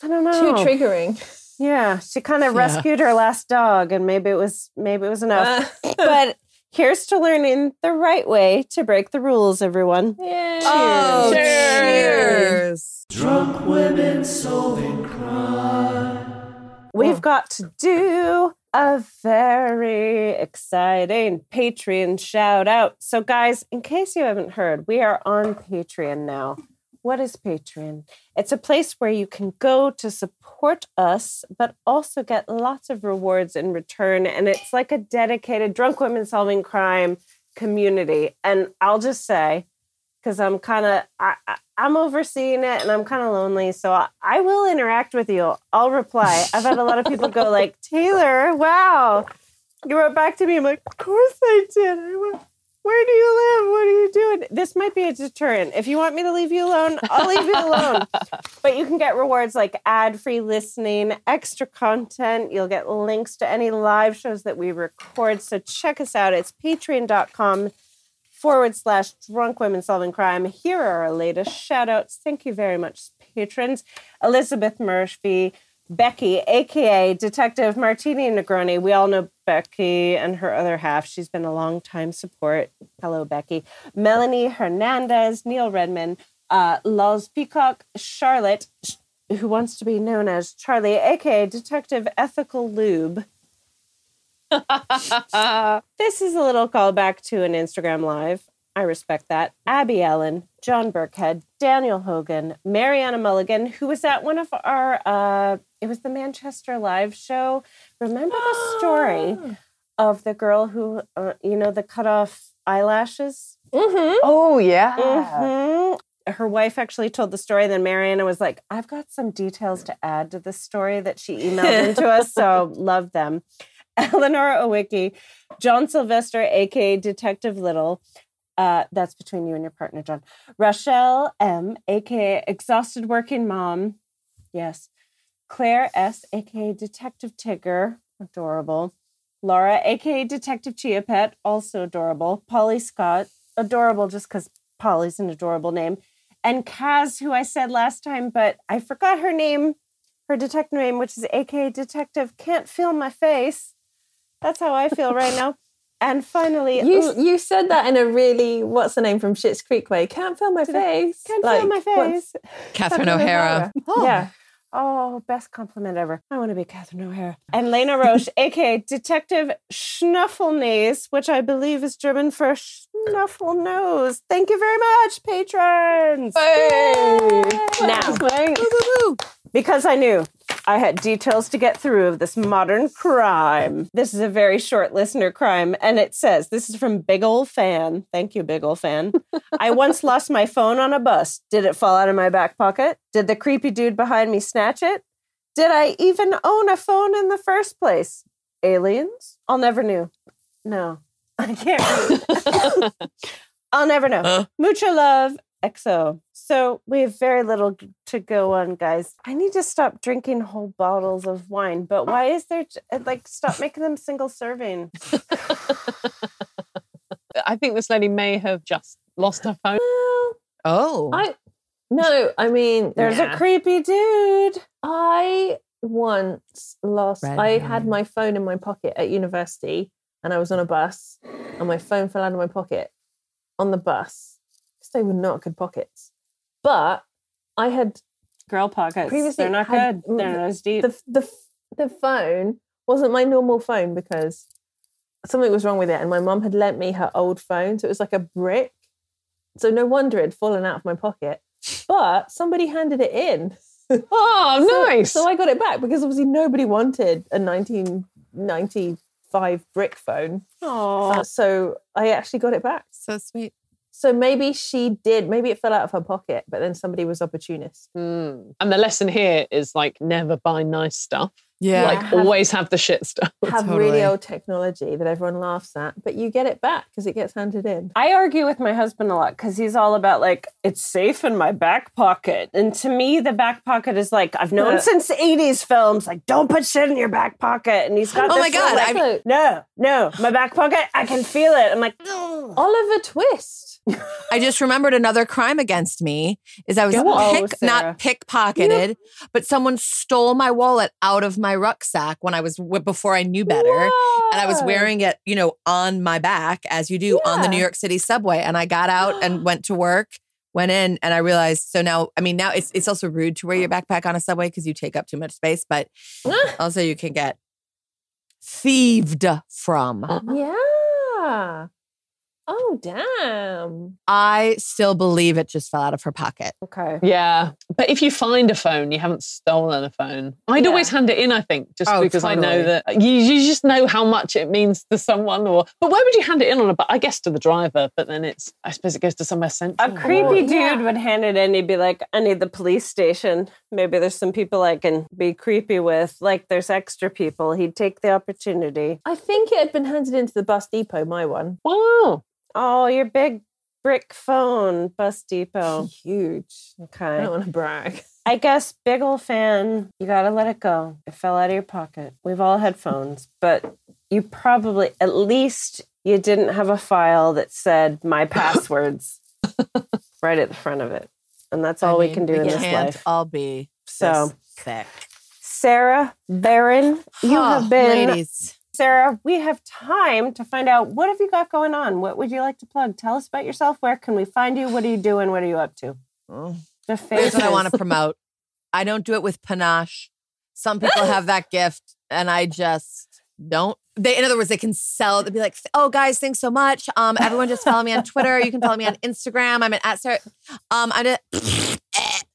I don't know. Too triggering. Yeah, she kind of Yeah. rescued her last dog, and maybe it was maybe it was enough. Uh, but here's to learning the right way to break the rules, everyone. yeah. Oh, Cheers. cheers. Drunk women solving crime. We've got to do a very exciting Patreon shout out. So, guys, in case you haven't heard, we are on Patreon now. What is Patreon? It's a place where you can go to support us, but also get lots of rewards in return. And it's like a dedicated drunk women solving crime community. And I'll just say, because I'm kind of I, I'm overseeing it and I'm kind of lonely, so I, I will interact with you. I'll reply. I've had a lot of people go like, Taylor, wow, you wrote back to me. I'm like, of course I did. I wrote, Where do you live? What are you doing? This might be a deterrent. If you want me to leave you alone, I'll leave you alone. but you can get rewards like ad free listening, extra content. You'll get links to any live shows that we record. So check us out. It's patreon.com forward slash drunk women solving crime. Here are our latest shout outs. Thank you very much, patrons. Elizabeth Murphy, Becky, aka Detective Martini Negroni. We all know Becky and her other half. She's been a long time support. Hello, Becky. Melanie Hernandez, Neil Redman, uh, Peacock, Charlotte, who wants to be known as Charlie, aka Detective Ethical Lube. this is a little callback to an Instagram live. I respect that. Abby Ellen, John Burkhead, Daniel Hogan, Mariana Mulligan, who was at one of our, uh, it was the Manchester live show. Remember the story of the girl who, uh, you know, the cut off eyelashes? Mm-hmm. Oh, yeah. Mhm. Her wife actually told the story. Then Mariana was like, I've got some details to add to the story that she emailed into us. So love them. Eleanor Owicki, John Sylvester, aka Detective Little. Uh, that's between you and your partner, John. Rochelle M, aka Exhausted Working Mom. Yes. Claire S, aka Detective Tigger. Adorable. Laura, aka Detective Chia Pet, also adorable. Polly Scott, adorable just because Polly's an adorable name. And Kaz, who I said last time, but I forgot her name, her detective name, which is aka Detective Can't Feel My Face. That's how I feel right now. And finally, You ooh, you said that in a really what's the name from Schitt's Creek way? Can't feel my face. Can't feel my face. Catherine O'Hara. Oh. Yeah. Oh, best compliment ever. I want to be Catherine O'Hara. And Lena Roche, aka Detective Schnuffelnase, which I believe is German for snuffle nose. Thank you very much, patrons. Now, because I knew I had details to get through of this modern crime. This is a very short listener crime, and it says this is from Big Ol' Fan. Thank you, Big Ol' Fan. I once lost my phone on a bus. Did it fall out of my back pocket? Did the creepy dude behind me snatch it? Did I even own a phone in the first place? Aliens? I'll never know. No, I can't read. I'll never know. Uh. Mucha love, XO. So we have very little to go on, guys. I need to stop drinking whole bottles of wine, but why is there uh, like stop making them single serving? I think this lady may have just lost her phone. Oh. I no, I mean There's yeah. a creepy dude. I once lost. Red I herring. had my phone in my pocket at university, and I was on a bus, and my phone fell out of my pocket on the bus because they were not good pockets. But I had Girl pockets. previously They're not good. They're not as deep. the the the phone wasn't my normal phone because something was wrong with it, and my mum had lent me her old phone, so it was like a brick. So no wonder it had fallen out of my pocket. But somebody handed it in. Oh, So- nice. So I got it back because obviously nobody wanted a 1995 brick phone. Oh, so I actually got it back. So sweet. So maybe she did. Maybe it fell out of her pocket, but then somebody was opportunist. Mm. And the lesson here is like never buy nice stuff. Yeah. Like have- always have the shit stuff. Have Totally. really old technology that everyone laughs at, but you get it back because it gets handed in. I argue with my husband a lot because he's all about like it's safe in my back pocket, and to me, the back pocket is like I've known Yeah. since '80s films. Like, don't put shit in your back pocket, and he's got. Oh this my God, like, no, no, my back pocket, I can feel it. I'm like, Oliver Twist. I just remembered another crime against me is I was Go pick, Oh, not pickpocketed, but someone stole my wallet out of my rucksack when I was before I knew better. And I was wearing it, you know, on my back as you do on the New York City subway. And I got out and went to work, went in, and I realized. So now, I mean, now it's it's also rude to wear your backpack on a subway because you take up too much space, but also you can get thieved from. Uh-huh. Yeah. Oh damn. I still believe it just fell out of her pocket. okay. Yeah. But if you find a phone, you haven't stolen a phone. I'd Yeah. always hand it in, I think, just Oh, because I know that you, you just know how much it means to someone. Or But where would you hand it in on a bus? I guess to the driver, but then it's, I suppose it goes to somewhere central. A creepy or- dude would hand it in. He'd be like, I need the police station. Maybe there's some people I can be creepy with. Like, there's extra people. He'd take the opportunity. I think it had been handed into the bus depot, my one. Wow. Oh, your big brick phone, Bus Depot. Huge. Okay. I don't want to brag. I guess big old fan. You gotta let it go. It fell out of your pocket. We've all had phones, but you probably at least you didn't have a file that said my passwords right at the front of it. And that's all I we can do in this life. all be So thick. Sara Barron, you Oh, have been ladies. Sara, we have time to find out what have you got going on? What would you like to plug? Tell us about yourself. Where can we find you? What are you doing? What are you up to? Oh. The Here's what I want to promote. I don't do it with panache. Some people have that gift, and I just don't. They, in other words, they can sell. it. They'd be like, "Oh, guys, thanks so much. Um, everyone, just follow me on Twitter. You can follow me on Instagram. I'm at Sara. Um, I'm at.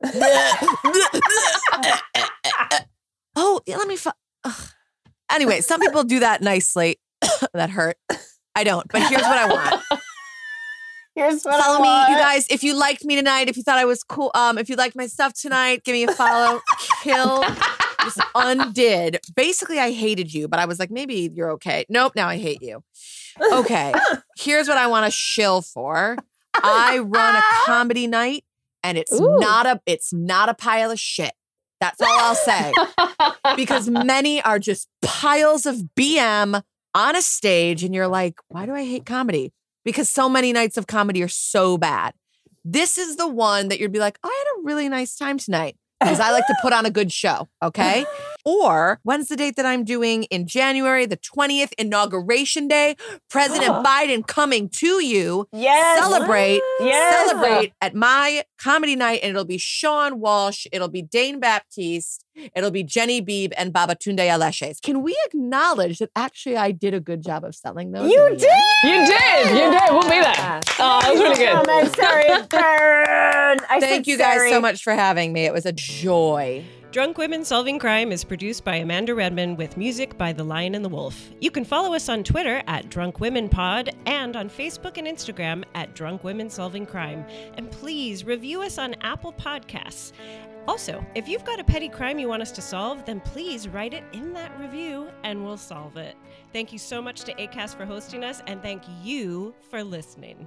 oh, let me. Fo- Ugh. Anyway, some people do that nicely. that hurt. I don't. But here's what I want. Here's what follow I me, want. you guys. If you liked me tonight, if you thought I was cool, um, if you liked my stuff tonight, give me a follow. Kill, just undid. Basically, I hated you, but I was like, maybe you're okay. Nope, now I hate you. Okay, here's what I want to shill for. I run a comedy night, and it's Ooh. not a it's not a pile of shit. That's all I'll say. because many are just piles of BM on a stage, and you're like, why do I hate comedy? Because so many nights of comedy are so bad. This is the one that you'd be like, I had a really nice time tonight because I like to put on a good show. Okay. Or when's the date that I'm doing in January, the 20th, inauguration day? President Biden coming to you. Yes. Celebrate. Yes. Celebrate at my comedy night. And it'll be Sean Walsh. It'll be Dane Baptiste. It'll be Jenny Beebe and Babatunde Aléshé. Can we acknowledge that actually I did a good job of selling those? You did. You did. You did. We'll be there. Oh, that was really good. I'm sorry, Burn. I Thank said you guys sorry. so much for having me. It was a joy. Drunk Women Solving Crime is produced by Amanda Redman with music by The Lion and the Wolf. You can follow us on Twitter at Drunk Women Pod and on Facebook and Instagram at Drunk Women Solving Crime. And please review us on Apple Podcasts. Also, if you've got a petty crime you want us to solve, then please write it in that review and we'll solve it. Thank you so much to ACAST for hosting us and thank you for listening.